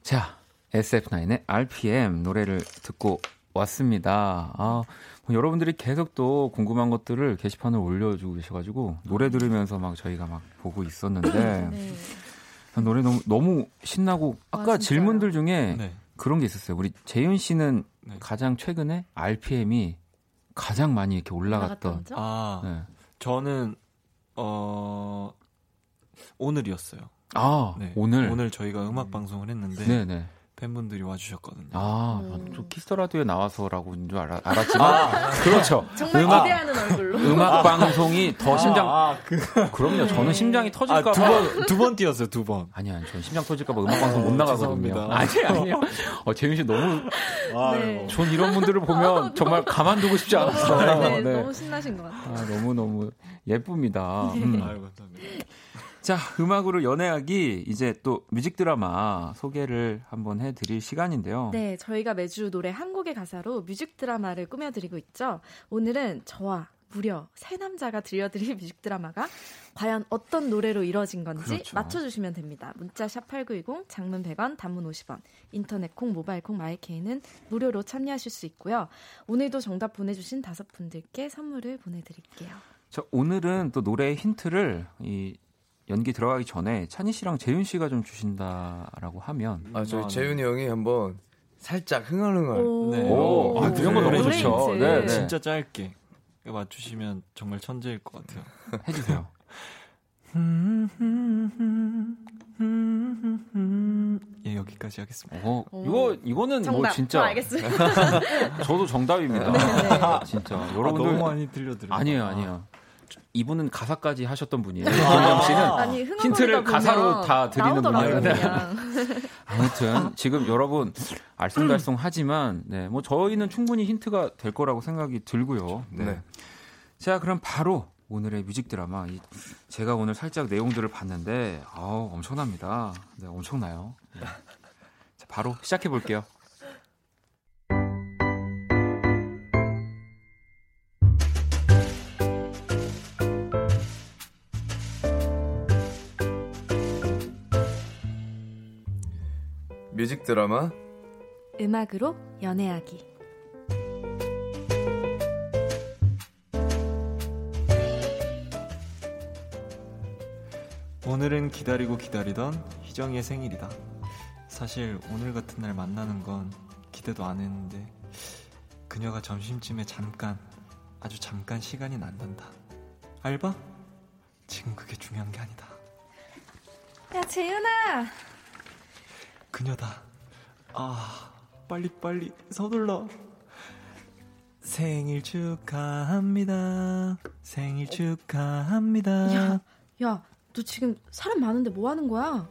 자 SF9의 RPM 노래를 듣고 왔습니다. 아, 뭐 여러분들이 계속 또 궁금한 것들을 게시판에 올려주고 계셔가지고 노래 들으면서 막 저희가 막 보고 있었는데 네. 노래 너무 너무 신나고 아까 아, 질문들 중에 네. 그런 게 있었어요. 우리 재윤 씨는 네. 가장 최근에 RPM이 가장 많이 이렇게 올라갔던. 아, 네. 저는 어 오늘이었어요. 아, 네. 오늘 오늘 저희가 음악 방송을 했는데 네네. 팬분들이 와주셨거든요. 아, 음. 또 키스 더 라디오에 나와서라고인 줄 알아, 알았지만 아, 그렇죠. 정말 음악, 기대하는 얼굴로. 음악 방송이 더 아, 심장. 아, 그, 그럼요. 저는 심장이 터질까 봐. 두 번, 두 번 뛰었어요. 두 번. 아니야, 저는 심장 터질까 봐 음악 방송 못 나가거든요. 아니, 아니요. 어, 재민 씨 너무. 네. 전 이런 분들을 보면 정말 가만두고 싶지 않았어요. 네, 네. 너무 신나신 것 같아요. 아, 너무 너무 예쁩니다. 음. 아유, 감사합니다. 자, 음악으로 연애하기 이제 또 뮤직 드라마 소개를 한번 해드릴 시간인데요. 네, 저희가 매주 노래 한 곡의 가사로 뮤직 드라마를 꾸며드리고 있죠. 오늘은 저와 무려 세 남자가 들려드릴 뮤직 드라마가 과연 어떤 노래로 이뤄진 건지 그렇죠. 맞춰주시면 됩니다. 문자 샵 #8910 장문 100원, 단문 50원, 인터넷 콩, 모바일 콩, 마이케이는 무료로 참여하실 수 있고요. 오늘도 정답 보내주신 다섯 분들께 선물을 보내드릴게요. 자, 오늘은 또 노래의 힌트를 이 연기 들어가기 전에 찬희 씨랑 재윤 씨가 좀 주신다라고 하면 아 저희 아, 네. 재윤이 형이 한번 살짝 흥얼흥얼 네. 오, 아, 이런 거 너무 좋죠. 네, 네, 진짜 짧게 맞추시면 정말 천재일 것 같아요. 해주세요. 예 여기까지 하겠습니다. 어, 이거 이거는 뭐 정답. 뭐 진짜 알겠습니다. 저도 정답입니다. 네, 네. 진짜 여러분들 아, 너무 많이 들려드려요. 아니에요, 아니에요. 이분은 가사까지 하셨던 분이에요. 김영 씨는 아니, 힌트를 가사로 다 드리는 분이에요. 네. 아무튼 지금 여러분 알쏭달쏭하지만 네, 뭐 저희는 충분히 힌트가 될 거라고 생각이 들고요. 네. 네. 자, 그럼 바로 오늘의 뮤직 드라마 제가 오늘 살짝 내용들을 봤는데 아우 엄청납니다. 네, 엄청나요. 네. 자, 바로 시작해 볼게요. 뮤직 드라마 음악으로 연애하기 오늘은 기다리고 기다리던 희정이의 생일이다. 사실 오늘 같은 날 만나는 건 기대도 안 했는데 그녀가 점심쯤에 잠깐 아주 잠깐 시간이 난단다. 알바? 지금 그게 중요한 게 아니다. 야 재윤아. 그녀다. 아 빨리 빨리 서둘러. 생일 축하합니다. 생일 축하합니다. 야, 야, 너 지금 사람 많은데 뭐 하는 거야?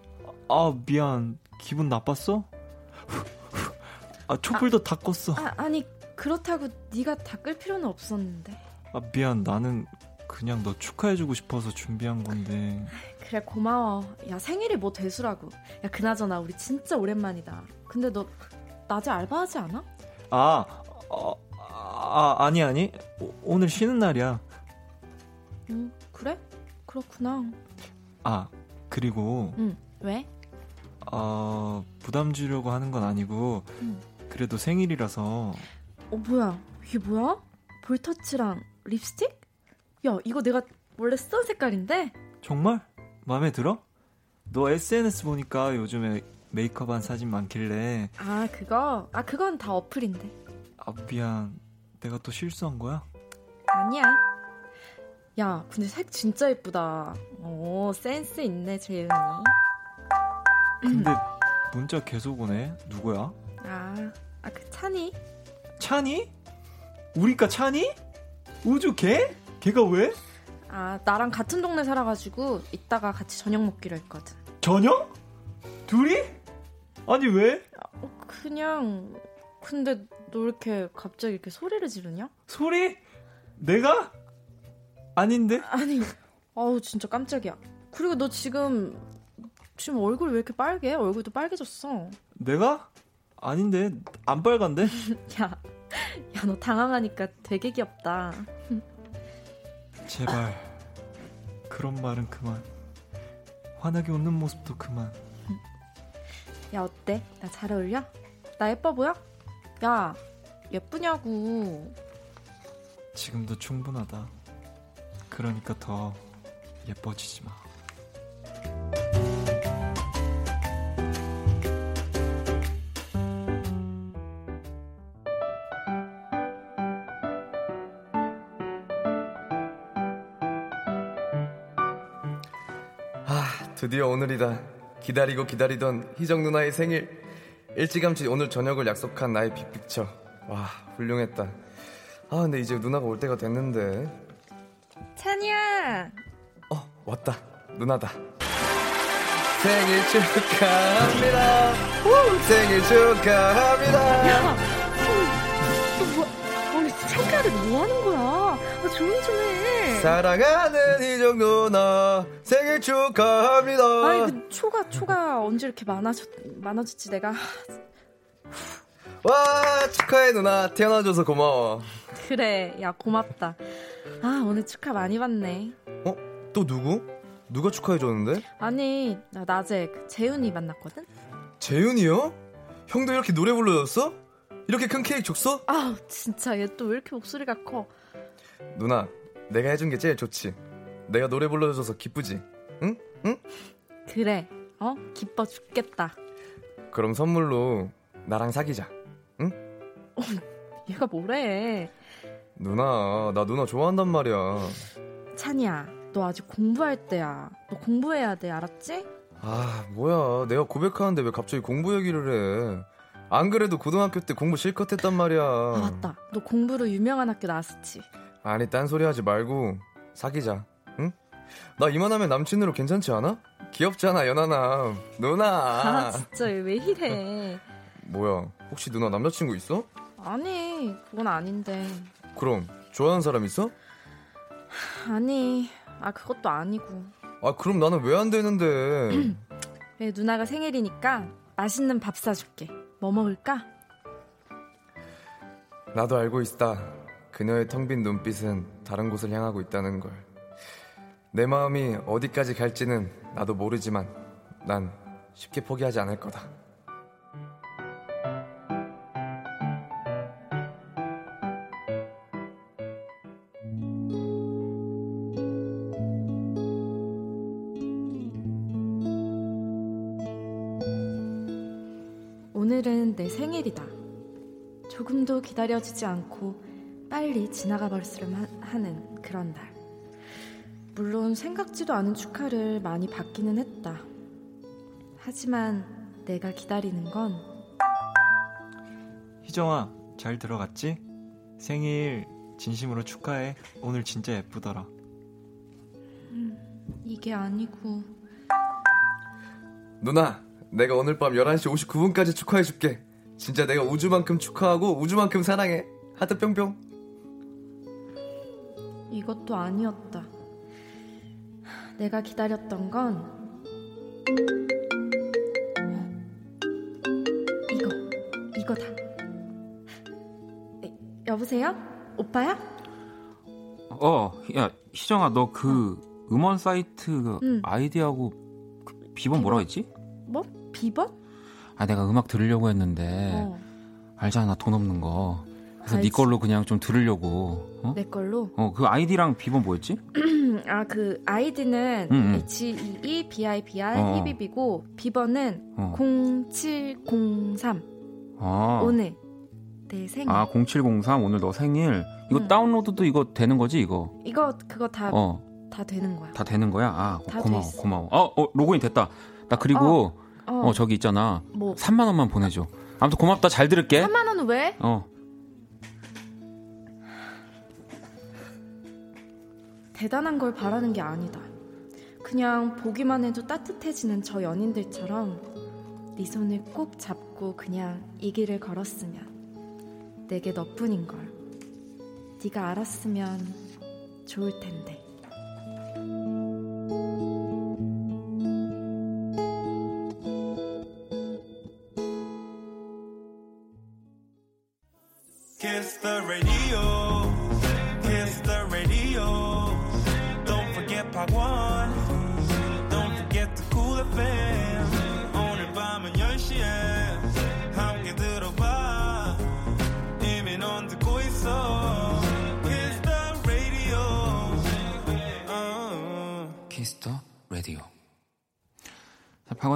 아, 미안. 기분 나빴어? 아, 촛불도 아, 다 껐어. 아, 아니, 그렇다고 네가 다 끌 필요는 없었는데. 아, 미안. 나는 그냥 너 축하해주고 싶어서 준비한 건데. 그래, 고마워. 야, 생일이 뭐 대수라고. 야, 그나저나 우리 진짜 오랜만이다. 근데 너 낮에 알바하지 않아? 아, 어, 아, 아니, 아니. 오, 늘 쉬는 날이야. 응, 그래? 그렇구나. 아, 그리고. 응, 왜? 어, 부담 주려고 하는 건 아니고, 응. 그래도 생일이라서. 어, 뭐야? 이게 뭐야? 볼터치랑 립스틱? 야, 이거 내가 원래 쓰던 색깔인데? 정말? 마음에 들어? 너 SNS 보니까 요즘에 메이크업한 사진 많길래. 아, 그거? 아, 그건 다 어플인데. 아, 미안. 내가 또 실수한 거야? 아니야. 야, 근데 색 진짜 예쁘다. 오, 센스 있네, 재윤이. 근데 문자 계속 오네. 누구야? 아, 아, 그 찬이. 찬이? 우리과 찬이? 우주 걔? 걔가 왜? 아, 나랑 같은 동네 살아가지고 이따가 같이 저녁 먹기로 했거든. 저녁? 둘이? 아니 왜? 어, 그냥 근데 너 이렇게 갑자기 이렇게 소리를 지르냐? 소리? 내가? 아닌데? 아니, 아우 진짜 깜짝이야. 그리고 너 지금 지금 얼굴이 왜 이렇게 빨개? 얼굴도 빨개졌어. 내가? 아닌데 안 빨간데? 야, 야 너 당황하니까 되게 귀엽다. 제발 그런 말은 그만. 환하게 웃는 모습도 그만. 야 어때? 나 잘 어울려? 나 예뻐 보여? 야, 예쁘냐고. 지금도 충분하다. 그러니까 더 예뻐지지 마. 드디어 오늘이다. 기다리고 기다리던 희정 누나의 생일. 일찌감치 오늘 저녁을 약속한 나의 빅픽처. 와, 훌륭했다. 아, 근데 이제 누나가 올 때가 됐는데. 찬이야! 어, 왔다. 누나다. 생일 축하합니다. 우! 생일 축하합니다. 야! 어, 너 뭐, 아니, 창피하게 뭐 하는 거야? 아, 조용 좀 해. 사랑하는 이정 누나, 생일 축하합니다. 아니, 그 초가, 초가 언제 이렇게 많아졌, 많아졌지, 내가. 와, 축하해, 누나. 태어나줘서 고마워. 그래, 야, 고맙다. 아, 오늘 축하 많이 받네. 어? 또 누구? 누가 축하해줬는데? 아니, 나 낮에 그 재윤이 만났거든? 재윤이요? 형도 이렇게 노래 불러줬어? 이렇게 큰 케이크 줬어? 아, 진짜 얘 또 왜 이렇게 목소리가 커? 누나, 내가 해준 게 제일 좋지. 내가 노래 불러줘서 기쁘지? 응? 응? 그래, 어? 기뻐 죽겠다. 그럼 선물로 나랑 사귀자. 응? 어, 얘가 뭐래? 누나, 나 누나 좋아한단 말이야. 찬이야, 너 아직 공부할 때야. 너 공부해야 돼, 알았지? 아, 뭐야. 내가 고백하는데 왜 갑자기 공부 얘기를 해? 안 그래도 고등학교 때 공부 실컷 했단 말이야. 아, 맞다. 너 공부로 유명한 학교 나왔었지. 아니, 딴소리 하지 말고 사귀자. 응? 나 이만하면 남친으로 괜찮지 않아? 귀엽잖아, 연하남. 누나. 아, 진짜 왜 이래. 뭐야, 혹시 누나 남자친구 있어? 아니, 그건 아닌데. 그럼, 좋아하는 사람 있어? 아니, 아, 그것도 아니고. 아, 그럼 나는 왜 안 되는데? 네, 누나가 생일이니까 맛있는 밥 사줄게. 뭐 먹을까? 나도 알고 있다. 그녀의 텅 빈 눈빛은 다른 곳을 향하고 있다는 걸. 내 마음이 어디까지 갈지는 나도 모르지만 난 쉽게 포기하지 않을 거다. 오늘은 내 생일이다. 조금도 기다려지지 않고 빨리 지나가 버렸으면 하는 그런 날. 물론 생각지도 않은 축하를 많이 받기는 했다. 하지만 내가 기다리는 건 희정아, 잘 들어갔지? 생일 진심으로 축하해. 오늘 진짜 예쁘더라. 음, 이게 아니고. 누나, 내가 오늘 밤 11시 59분까지 축하해 줄게. 진짜 내가 우주만큼 축하하고 우주만큼 사랑해. 하트 뿅뿅. 이것도 아니었다. 내가 기다렸던 건 이거, 이거다. 여보세요? 오빠야? 어, 야, 희정아, 너그 어. 음원 사이트 그 응. 아이디하고 그 비번 뭐라고 했지? 뭐? 비번? 아, 내가 음악 들으려고 했는데 어. 알잖아, 돈 없는 거. 그래서 알지. 네 걸로 그냥 좀 들으려고. 어? 내 걸로? 어, 그 아이디랑 비번 뭐였지? 아, 그 아이디는 음, H22 BIBR 어. 히비비고 비번은 어. 0703. 아. 오늘 내 생일. 아, 0703 오늘 너 생일. 이거 응. 다운로드도 이거 되는 거지, 이거? 이거 그거 다 어. 다 되는 거야. 다 되는 거야? 아, 고마워. 고마워. 어, 어, 로그인 됐다. 나 그리고 어, 어. 어 저기 있잖아. 뭐 3만 원만 보내 줘. 아무튼 고맙다. 잘 들을게. 3만 원은 왜? 어. 대단한 걸 바라는 게 아니다. 그냥 보기만 해도 따뜻해지는 저 연인들처럼 네 손을 꼭 잡고 그냥 이 길을 걸었으면 내게 너뿐인 걸 네가 알았으면 좋을 텐데.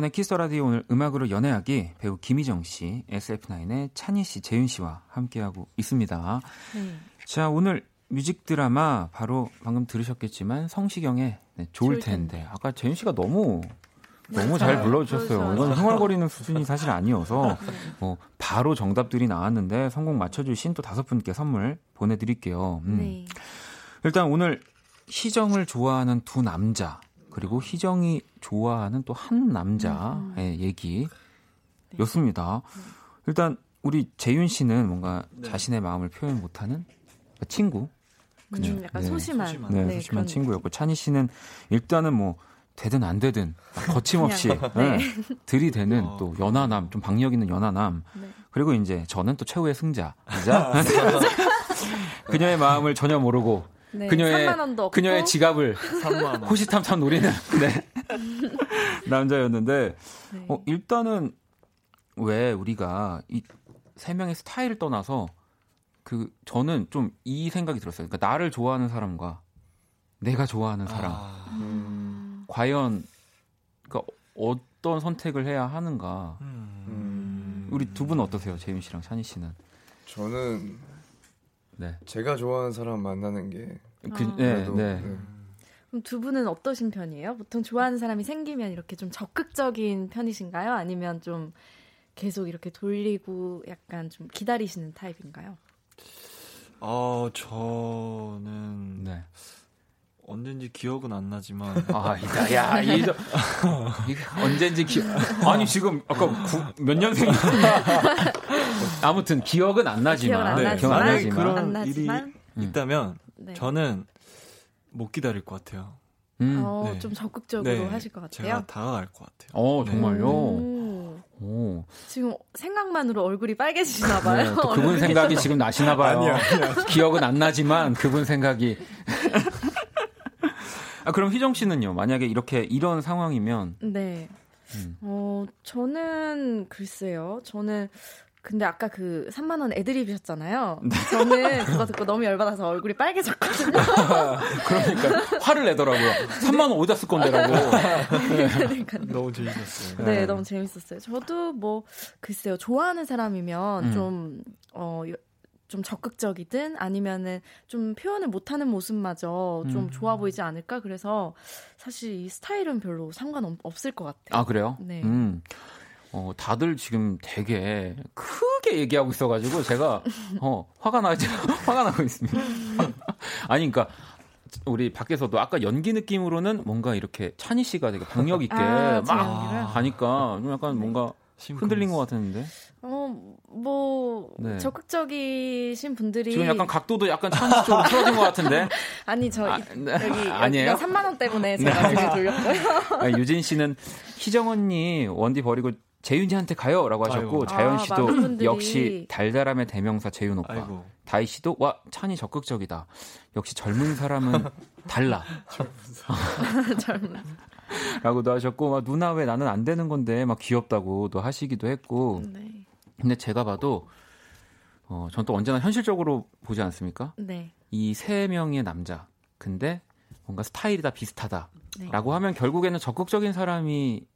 박원의 키스 라디오 오늘 음악으로 연애하기 배우 김희정 씨, SF9의 찬희 씨, 재윤 씨와 함께하고 있습니다. 네. 자, 오늘 뮤직 드라마 바로 방금 들으셨겠지만 성시경의 네, 좋을 텐데. 아까 재윤 씨가 너무 너무 잘 불러주셨어요. 이건 흥얼거리는 수준이 사실 아니어서 뭐 바로 정답들이 나왔는데 성공 맞춰주신 또 다섯 분께 선물 보내드릴게요. 음. 네. 일단 오늘 희정을 좋아하는 두 남자 그리고 희정이 좋아하는 또 한 남자의 음, 음. 얘기였습니다. 네. 일단 우리 재윤 씨는 뭔가 네. 자신의 마음을 표현 못하는 친구, 그죠? 음, 약간 네. 소심한, 네, 네 소심한 친구였고 찬희 씨는 일단은 뭐 되든 안 되든 거침없이 네. 네. 들이대는 어. 또 연하남, 좀 박력 있는 연하남. 네. 그리고 이제 저는 또 최후의 승자이자 그녀의 마음을 전혀 모르고 네, 그녀의 그녀의 지갑을 호시탐탐 노리는 네. 남자였는데 네. 어, 일단은 왜 우리가 이 세 명의 스타일을 떠나서 그 저는 좀 이 생각이 들었어요. 그러니까 나를 좋아하는 사람과 내가 좋아하는 사람 아, 음. 과연 그러니까 어떤 선택을 해야 하는가. 음. 우리 두 분 어떠세요, 재윤 씨랑 찬희 씨는? 저는 네. 제가 좋아하는 사람 만나는 게 그, 아. 네, 네. 네. 그럼 두 분은 어떠신 편이에요? 보통 좋아하는 사람이 생기면 이렇게 좀 적극적인 편이신가요? 아니면 좀 계속 이렇게 돌리고 약간 좀 기다리시는 타입인가요? 어, 저는 네. 언젠지 기억은 안 나지만 아, 야, 야, 이 언젠지 기 아니 지금 아까 구, 몇 년생 아무튼 기억은 안 나지만 기억 안, 네, 기억 안 나지만 그런 안 나지만. 일이 있다면 네. 저는 못 기다릴 것 같아요. 음. 어, 네. 좀 적극적으로 네, 하실 것 같아요. 제가 다가갈 것 같아요. 어, 정말요? 오. 지금 생각만으로 얼굴이 빨개지시나 봐요. 네, 또 그분 생각이 지금 나시나 봐요. 기억은 안 나지만 그분 생각이. 아, 그럼 희정 씨는요? 만약에 이렇게 이런 상황이면 네. 음. 어, 저는 글쎄요. 저는 근데 아까 그 3만 원 애드립이셨잖아요. 네. 저는 그거 듣고 너무 열받아서 얼굴이 빨개졌거든요. 그러니까 화를 내더라고요. 3만 원 어디다 쓸 건데라고. 네. 그러니까 너무 재밌었어요. 네, 네, 너무 재밌었어요. 저도 뭐 글쎄요 좋아하는 사람이면 음. 좀 어. 좀 적극적이든 아니면은 좀 표현을 못하는 모습마저 좀 음. 좋아 보이지 않을까 그래서 사실 이 스타일은 별로 상관없을 것 같아요. 아 그래요? 네. 음. 어, 다들 지금 되게 크게 얘기하고 있어가지고 제가 어, 화가 나지 화가 나고 있습니다. 아니, 그러니까 우리 밖에서도 아까 연기 느낌으로는 뭔가 이렇게 찬희 씨가 되게 박력 있게 아, 막 하니까 좀 약간 뭔가 흔들린 것 같았는데. 어, 뭐 네. 적극적이신 분들이 지금 약간 각도도 약간 찬희 쪽으로 틀어진 것 같은데. 아니 저 아, 네. 여기 아니에요? 3만 원 때문에 제가 네. 돌렸고요. 아니, 유진 씨는 희정 언니 원디 버리고 재윤이한테 가요라고 하셨고 아이고. 자연 아, 씨도 아, 역시 달달함의 대명사 재윤 오빠. 아이고. 다희 씨도 와 찬이 적극적이다. 역시 젊은 사람은 달라. 젊은. 라고도 하셨고 막 누나 왜 나는 안 되는 건데 막 귀엽다고도 하시기도 했고. 네. 근데 제가 봐도 어, 전 또 언제나 현실적으로 보지 않습니까? 네. 이 세 명의 남자. 근데 뭔가 스타일이 다 비슷하다. 네. 라고 하면 결국에는 적극적인 사람이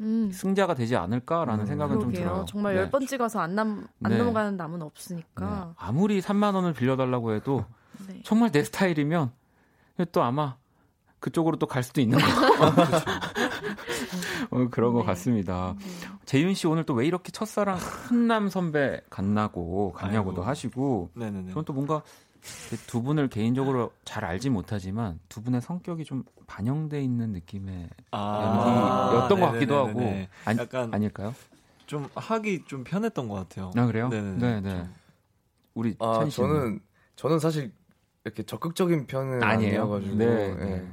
음. 승자가 되지 않을까라는 음. 생각은 그러게요. 좀 들어요. 정말 네. 10번 찍어서 안, 남, 안 네. 넘어가는 남은 없으니까. 네. 아무리 3만 원을 빌려달라고 해도 네. 정말 내 스타일이면 또 아마 그쪽으로 또 갈 수도 있는 거 어, 그런 것 네. 같습니다. 네. 재윤 씨 오늘 또 왜 이렇게 첫사랑 훈남 선배 같나고 같냐고도 하시고 네네네. 저는 또 뭔가 두 분을 개인적으로 잘 알지 못하지만 두 분의 성격이 좀 반영돼 있는 느낌의 아~ 연기였던 것 같기도 하고 아니, 약간 아닐까요? 좀 하기 좀 편했던 것 같아요. 아 그래요? 네네. 네 우리 아 저는 저는 사실 이렇게 적극적인 편은 아니에요. 아니어가지고 네, 네. 네.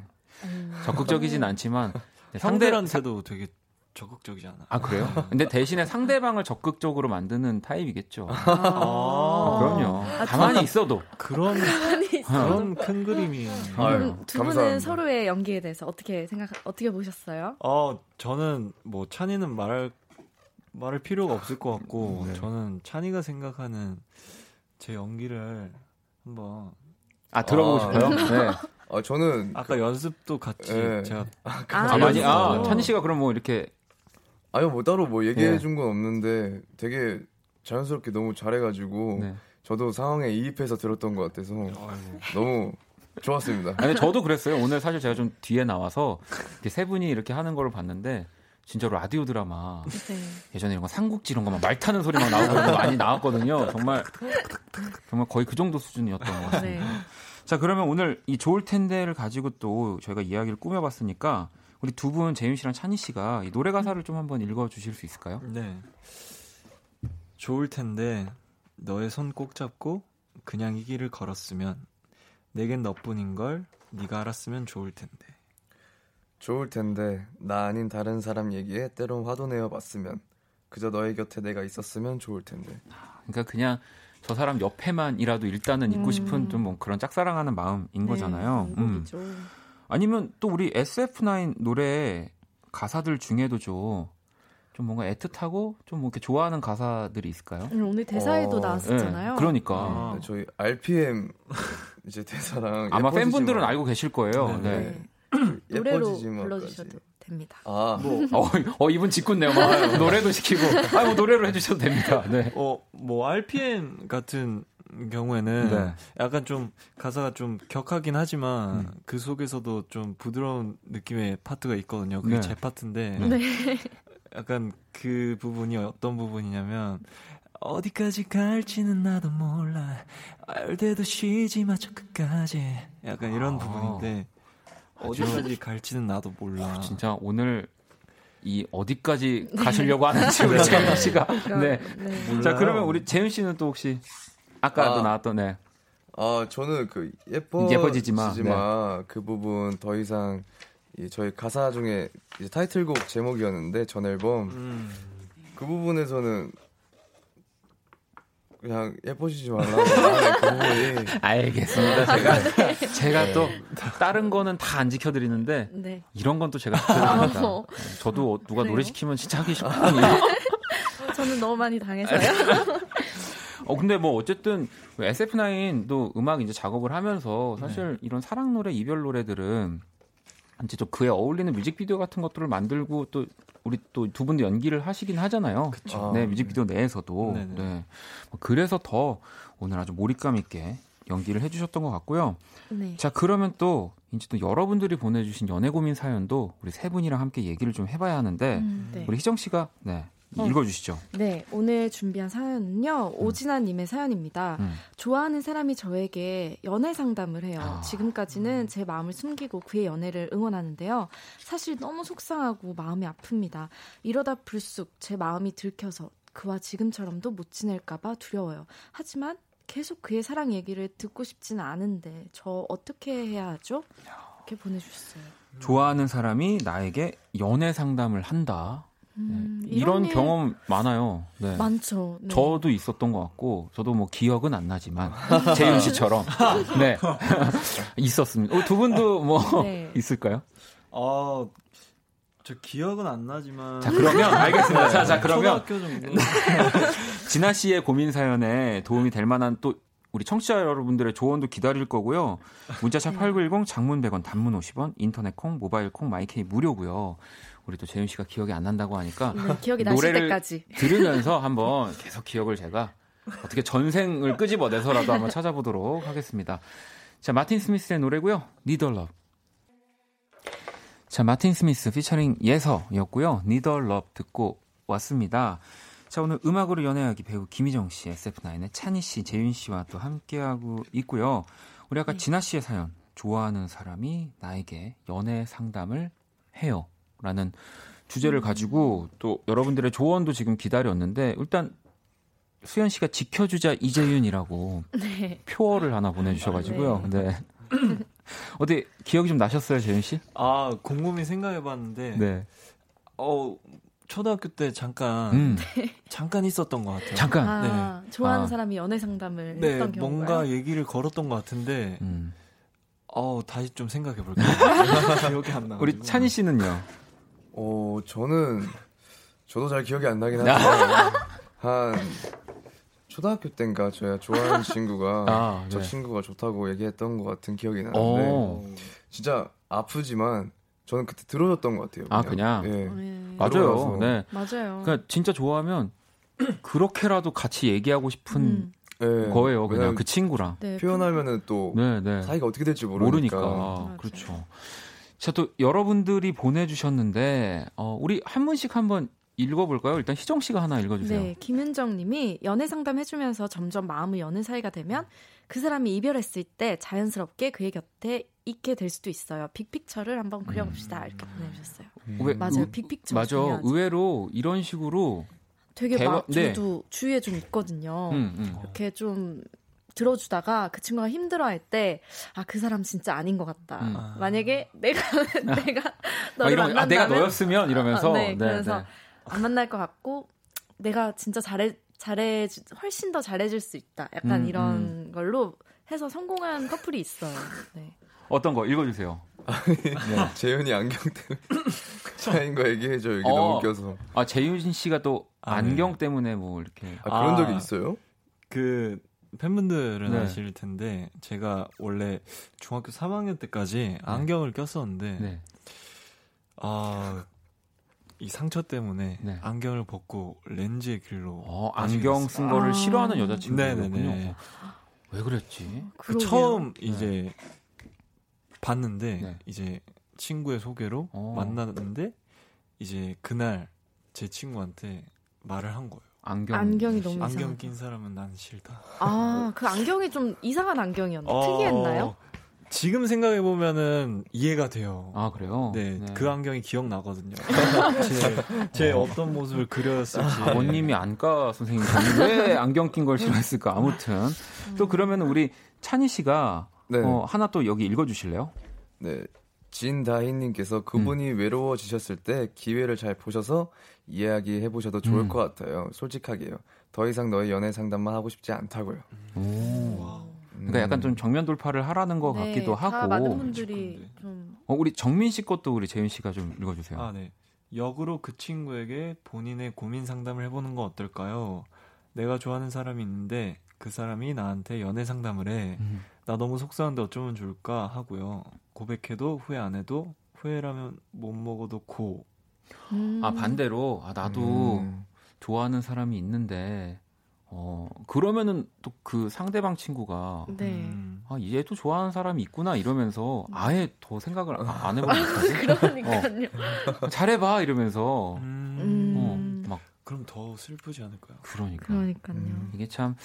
적극적이진 않지만 상대한테도 되게 적극적이지 않아. 아 그래요? 근데 대신에 상대방을 적극적으로 만드는 타입이겠죠. 아, 아 그럼요. 아, 가만히 있어도 그런 그런 큰 그림이. 아유, 두 분은 감사합니다. 서로의 연기에 대해서 어떻게 생각 어떻게 보셨어요? 어 저는 뭐 찬이는 말할 말할 필요가 없을 것 같고 네. 저는 찬이가 생각하는 제 연기를 한번 아 들어보고 아, 싶어요. 네. 아 저는 아까 그, 연습도 같이 네. 제가 아, 아 많이 아 찬이 씨가 그럼 뭐 이렇게 아니요, 뭐 따로 뭐 얘기해 네. 준건 없는데 되게 자연스럽게 너무 잘해가지고 네. 저도 상황에 이입해서 들었던 것 같아서. 너무 좋았습니다. 아니, 저도 그랬어요. 오늘 사실 제가 좀 뒤에 나와서 세 분이 이렇게 하는 걸 봤는데 진짜 라디오 드라마 네. 예전에 이런 거 삼국지 이런 거 막 말 타는 소리 막 나오고 많이 나왔거든요. 정말 정말 거의 그 정도 수준이었던 것 같습니다. 네. 자 그러면 오늘 이 좋을 텐데를 가지고 또 저희가 이야기를 꾸며봤으니까 우리 두 분 재윤 씨랑 찬희 씨가 이 노래 가사를 좀 한번 읽어 주실 수 있을까요? 네. 좋을 텐데 너의 손 꼭 잡고 그냥 이 길을 걸었으면 내겐 너뿐인 걸 네가 알았으면 좋을 텐데. 좋을 텐데 나 아닌 다른 사람 얘기에 때론 화도 내어 봤으면 그저 너의 곁에 내가 있었으면 좋을 텐데. 그러니까 그냥 저 사람 옆에만이라도 일단은 있고 음. 싶은 좀 뭐 그런 짝사랑하는 마음인 네, 거잖아요. 음. 아니면 또 우리 SF9 노래 가사들 중에도 좀, 좀 뭔가 애틋하고 좀 뭐 이렇게 좋아하는 가사들이 있을까요? 음, 오늘 대사에도 어, 나왔었잖아요. 네, 그러니까 네, 저희 RPM 이제 대사랑 아마 팬분들은 마. 알고 계실 거예요. 네. 네. 네. 노래로 불러주셔도 됩니다. 아, 뭐, 어, 어 이분 짓궂네요. 뭐, 노래도 시키고, 아, 뭐 노래로 해주셔도 됩니다. 네. 어, 뭐 RPM 같은 경우에는 네. 약간 좀 가사가 좀 격하긴 하지만 음. 그 속에서도 좀 부드러운 느낌의 파트가 있거든요. 그게 네. 제 파트인데 네. 약간 그 부분이 어떤 부분이냐면 어디까지 갈지는 나도 몰라 알 때도 쉬지 마저 끝까지 약간 이런 아. 부분인데 어디까지 갈지는 나도 몰라. 진짜 오늘 이 어디까지 가시려고 하는지 우리 재현 씨가. 네. 네. 자 그러면 우리 재윤 씨는 또 혹시 아까도 아, 나왔던 네. 아 저는 그 예뻐 예뻐지지마 네. 그 부분 더 이상 이 저희 가사 중에 이제 타이틀곡 제목이었는데 전 앨범 음. 그 부분에서는 그냥 예뻐지지 말라고 그 부분이 알겠습니다 제가 네. 제가 또 다른 거는 다 안 지켜드리는데 네. 이런 건 또 제가 지켜드립니다 아, 뭐. 저도 누가 노래 시키면 진짜 하기 싫거든요 저는 너무 많이 당해서요. 어 근데 뭐 어쨌든 SF9도 음악 이제 작업을 하면서 사실 네. 이런 사랑 노래, 이별 노래들은 이제 좀 그에 어울리는 뮤직비디오 같은 것들을 만들고 또 우리 또 두 분도 연기를 하시긴 하잖아요. 그쵸. 네, 뮤직비디오 내에서도. 네네. 네. 뭐 그래서 더 오늘 아주 몰입감 있게 연기를 해주셨던 것 같고요. 네. 자, 그러면 또 이제 또 여러분들이 보내주신 연애 고민 사연도 우리 세 분이랑 함께 얘기를 좀 해봐야 하는데 음, 네. 우리 희정 씨가 네. 어, 읽어주시죠. 네, 오늘 준비한 사연은요 음. 오진아님의 사연입니다. 음. 좋아하는 사람이 저에게 연애 상담을 해요. 아. 지금까지는 제 마음을 숨기고 그의 연애를 응원하는데요. 사실 너무 속상하고 마음이 아픕니다. 이러다 불쑥 제 마음이 들켜서 그와 지금처럼도 못 지낼까봐 두려워요. 하지만 계속 그의 사랑 얘기를 듣고 싶지는 않은데 저 어떻게 해야 하죠? 이렇게 보내주셨어요. 좋아하는 사람이 나에게 연애 상담을 한다. 음, 네. 이런, 이런 경험 많아요. 네. 많죠. 네. 저도 있었던 것 같고, 저도 뭐 기억은 안 나지만 재윤 씨처럼 네 있었습니다. 어, 두 분도 뭐 네. 있을까요? 어, 저 기억은 안 나지만. 자 그러면 알겠습니다. 자, 자 그러면 진아 씨의 고민 사연에 도움이 될 만한 또 우리 청취자 여러분들의 조언도 기다릴 거고요. 문자샵 8910 장문 100원 단문 50원 인터넷 콩 모바일 콩 마이케이 무료고요. 우리 또 재윤 씨가 기억이 안 난다고 하니까 네, 기억이 나실 때까지 들으면서 한번 계속 기억을 제가 어떻게 전생을 끄집어내서라도 한번 찾아보도록 하겠습니다. 자, 마틴 스미스의 노래고요. 니덜 럽. 자, 마틴 스미스 피처링 예서였고요. 니덜 럽 듣고 왔습니다. 자, 오늘 음악으로 연애하기 배우 김희정 씨, SF9의 찬희 씨, 재윤 씨와 또 함께하고 있고요. 우리 아까 네. 진아 씨의 사연, 좋아하는 사람이 나에게 연애 상담을 해요. 라는 주제를 음. 가지고 또 여러분들의 조언도 지금 기다렸는데 일단 수현 씨가 지켜주자 이재윤이라고 네. 표어를 하나 보내주셔가지고요. 네. 네. 어디 기억이 좀 나셨어요, 재윤 씨? 아 곰곰이 생각해봤는데, 네. 어 초등학교 때 잠깐 음. 네. 잠깐 있었던 것 같아요. 잠깐. 아, 네. 좋아하는 아. 사람이 연애 상담을 네, 했던 경우가요? 뭔가 얘기를 걸었던 것 같은데, 음. 어 다시 좀 생각해볼게요. 기억이 안 나. 우리 찬희 씨는요? 어, 저는 저도 잘 기억이 안 나긴 한데 한 초등학교 때인가 저야 좋아하는 친구가 아, 저 네. 친구가 좋다고 얘기했던 것 같은 기억이 나는데 오. 진짜 아프지만 저는 그때 들어줬던 것 같아요. 그냥. 아 그냥 네. 네. 맞아요. 네 맞아요. 그러니까 진짜 좋아하면 그렇게라도 같이 얘기하고 싶은 음. 네. 거예요. 그냥 그 친구랑 네, 표현하면은 또 네, 네. 사이가 어떻게 될지 모르니까. 모르니까. 그렇죠. 자, 또 여러분들이 보내주셨는데, 어, 우리 한 분씩 한번 읽어볼까요? 일단 희정 씨가 하나 읽어주세요. 네, 김은정 님이 연애 상담 해주면서 점점 마음을 여는 사이가 되면 그 사람이 이별했을 때 자연스럽게 그의 곁에 있게 될 수도 있어요. 빅픽처를 한번 그려봅시다. 음. 이렇게 보내주셨어요. 음. 맞아요. 빅픽처. 맞아. 중요하죠. 의외로 이런 식으로 되게 대화, 막 저도 네. 주위에 좀 있거든요. 음, 음. 이렇게 좀 들어주다가 그 친구가 힘들어할 때 아 그 사람 진짜 아닌 것 같다. 음. 만약에 내가 내가 너를 아, 만난다면 아, 내가 너였으면 이러면서 아, 네, 네, 그래서 네. 안 만날 것 같고 내가 진짜 잘해 잘해 훨씬 더 잘해줄 수 있다. 약간 음, 이런 음. 걸로 해서 성공한 커플이 있어요. 네. 어떤 거 읽어주세요. 네. 재윤이 안경 때문에 차인 거 얘기해줘 여기 어. 너무 웃겨서. 아 재윤 씨가 또 아, 네. 안경 네. 때문에 뭐 이렇게 아, 그런 적이 있어요? 그 팬분들은 네. 아실 텐데 제가 원래 중학교 3학년 때까지 네. 안경을 꼈었는데 네. 아, 이 상처 때문에 네. 안경을 벗고 렌즈의 길로 어, 안경 쓴 거를 아~ 싫어하는 여자친구였군요. 왜 그랬지? 그 처음 이제 봤는데 네. 이제 친구의 소개로 어. 만났는데 이제 그날 제 친구한테 말을 한 거예요. 안경 안경이 너무 안경 이상하다. 낀 사람은 난 싫다. 아, 그 안경이 좀 이상한 안경이었나? 어, 특이했나요? 지금 생각해 보면은 이해가 돼요. 아 그래요? 네, 네. 그 안경이 기억 나거든요. 제, 제 어. 떤 모습을 그렸을지. 원님이 안과 선생님이 왜 안경 낀 걸 싫어했을까? 아무튼 음. 또 그러면 우리 찬희 씨가 네. 어, 하나 또 여기 읽어주실래요? 네, 진다희님께서 그분이 음. 외로워지셨을 때 기회를 잘 보셔서 이야기해 보셔도 좋을 음. 것 같아요. 솔직하게요. 더 이상 너의 연애 상담만 하고 싶지 않다고요. 오. 그러니까 약간 좀 정면 돌파를 하라는 것 네, 같기도 하고. 많은 분들이 좀. 어, 우리 정민 씨 것도 우리 재윤 씨가 좀 읽어주세요. 아, 네. 역으로 그 친구에게 본인의 고민 상담을 해보는 거 어떨까요? 내가 좋아하는 사람이 있는데 그 사람이 나한테 연애 상담을 해. 음. 나 너무 속상한데 어쩌면 좋을까 하고요. 고백해도 후회 안 해도 후회라면 못 먹어도 고. 음. 아 반대로 아 나도 음. 좋아하는 사람이 있는데 어 그러면은 또 그 상대방 친구가 네. 음, 아 얘도 좋아하는 사람이 있구나 이러면서 아예 더 생각을 안 해보는 거지. 그러니까요. 어, 잘해봐 이러면서 음. 어, 막 그럼 더 슬프지 않을까요? 그러니까. 그러니까요. 음, 이게 참.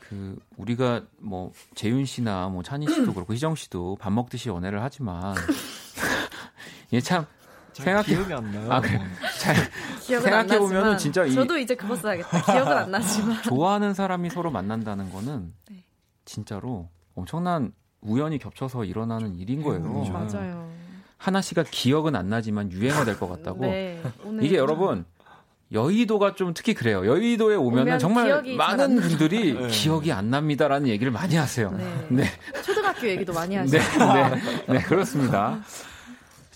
그 우리가 뭐 재윤 씨나 뭐 찬희 씨도 그렇고 희정 씨도 밥 먹듯이 연애를 하지만 이게 참 생각해 기억이 안 나요. 아, 그래. 잘 생각해 보면은 진짜 이 저도 이제 그거 써야겠다. 기억은 안 나지만 좋아하는 사람이 서로 만난다는 거는 네. 진짜로 엄청난 우연히 겹쳐서 일어나는 일인 거예요. 음, 맞아요. 하나 씨가 기억은 안 나지만 유행어 될 것 같다고. 네, 이게 여러분 여의도가 좀 특히 그래요. 여의도에 오면은 정말 많은 분들이 네. 기억이 안 납니다라는 얘기를 많이 하세요. 네. 네. 초등학교 얘기도 많이 하시죠. 네, 네, 네, 그렇습니다.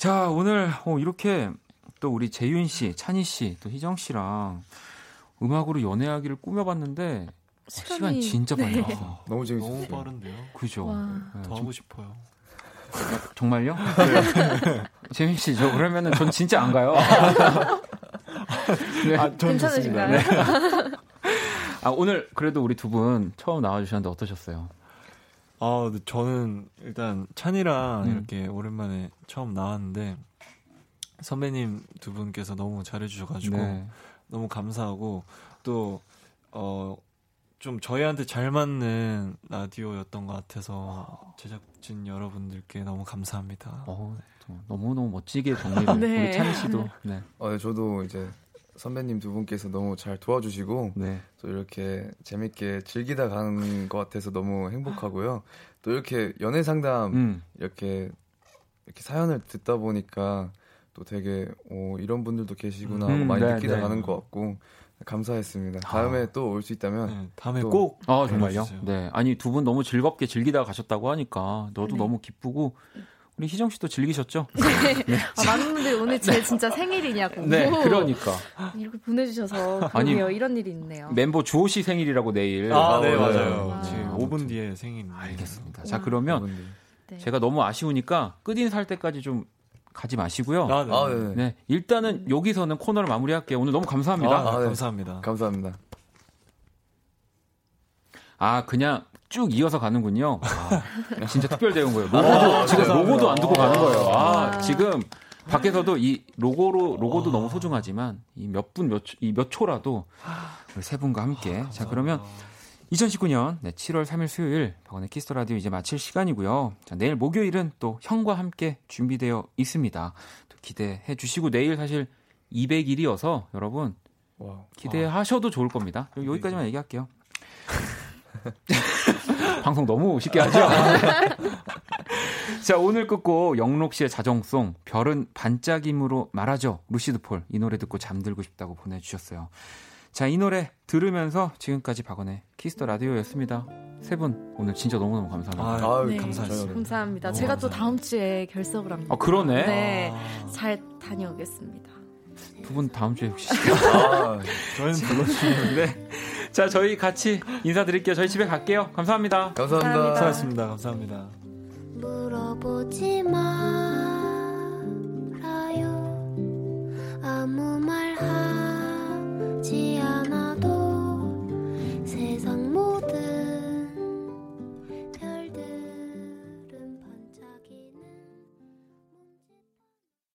자, 오늘 어, 이렇게 또 우리 재윤 씨, 찬희 씨, 또 희정 씨랑 음악으로 연애하기를 꾸며봤는데 시간이, 시간 진짜 빨리 네. 갔어. 너무 재밌어요. 너무 빠른데요. 그죠. 네, 더 하고 싶어요. 정말요? 네. 재민 씨, 저 그러면은 전 진짜 안 가요. 네. 아, 괜찮으신가요? 네. 아, 오늘 그래도 우리 두 분 처음 나와주셨는데 어떠셨어요? 아, 저는 일단 찬이랑 음. 이렇게 오랜만에 처음 나왔는데 선배님 두 분께서 너무 잘해주셔가지고 네. 너무 감사하고 또 어. 좀 저희한테 잘 맞는 라디오였던 것 같아서 제작진 여러분들께 너무 감사합니다. 어, 너무 너무 멋지게 정리를 네. 우리 찬희 씨도. 네. 어, 네, 저도 이제 선배님 두 분께서 너무 잘 도와주시고 네. 또 이렇게 재밌게 즐기다 가는 것 같아서 너무 행복하고요. 또 이렇게 연애 상담 음. 이렇게 이렇게 사연을 듣다 보니까 또 되게 오, 이런 분들도 계시구나 하고 음, 많이 네, 느끼다 네. 가는 것 같고 감사했습니다. 다음에 아. 또올 수 있다면 네, 다음에 또 꼭. 아 정말요? 네. 아니 두 분 너무 즐겁게 즐기다 가셨다고 하니까 너도 네. 너무 기쁘고 우리 희정 씨도 즐기셨죠? 네. 네. 아, 많은 분들이 오늘 제 진짜 생일이냐고. 네, 그러니까. 이렇게 보내주셔서 아니, 이런 일이 있네요. 멤버 주호 씨 생일이라고 내일. 아, 네, 맞아요. 아. 지금 5분 뒤에 생일. 알겠습니다. 자, 그러면 네. 제가 너무 아쉬우니까 끝인살 때까지 좀 가지 마시고요. 아, 네. 아, 네. 네. 일단은 여기서는 코너를 마무리할게요. 오늘 너무 감사합니다. 아, 네. 감사합니다. 감사합니다. 아, 그냥 쭉 이어서 가는군요. 아, 진짜 특별 대우인 거예요. 로고도 아, 지금 로고도 안 두고 가는 거예요. 아, 아, 지금 밖에서도 이 로고로 로고도 너무 소중하지만 이 몇 분 몇 이 몇 초라도 우리 세 분과 함께 자 그러면 2019년 네, 7월 3일 수요일 박원의 키스 더 라디오 이제 마칠 시간이고요. 자, 내일 목요일은 또 형과 함께 준비되어 있습니다. 또 기대해 주시고 내일 사실 200일이어서 여러분 기대하셔도 좋을 겁니다. 여기까지만 얘기할게요. 방송 너무 쉽게 하죠? 자, 오늘 끝곡 영록 씨의 자정송, 별은 반짝임으로 말하죠. 루시드 폴. 이 노래 듣고 잠들고 싶다고 보내주셨어요. 자, 이 노래 들으면서 지금까지 박원의 키스 더 라디오였습니다. 세 분 오늘 진짜 너무너무 감사합니다. 아, 네, 감사합니다. 감사합니다. 제가 또 다음 주에 결석을 합니다. 아, 그러네. 네, 잘 다녀오겠습니다. 두 분 다음 주에 혹시 아, 저희는 불러주시는데 자, 저희 같이 인사드릴게요. 저희 집에 갈게요. 감사합니다. 감사합니다. 수고하셨습니다. 감사합니다. 물어보지 말아요. 아무 말 하지 않아도 세상 모든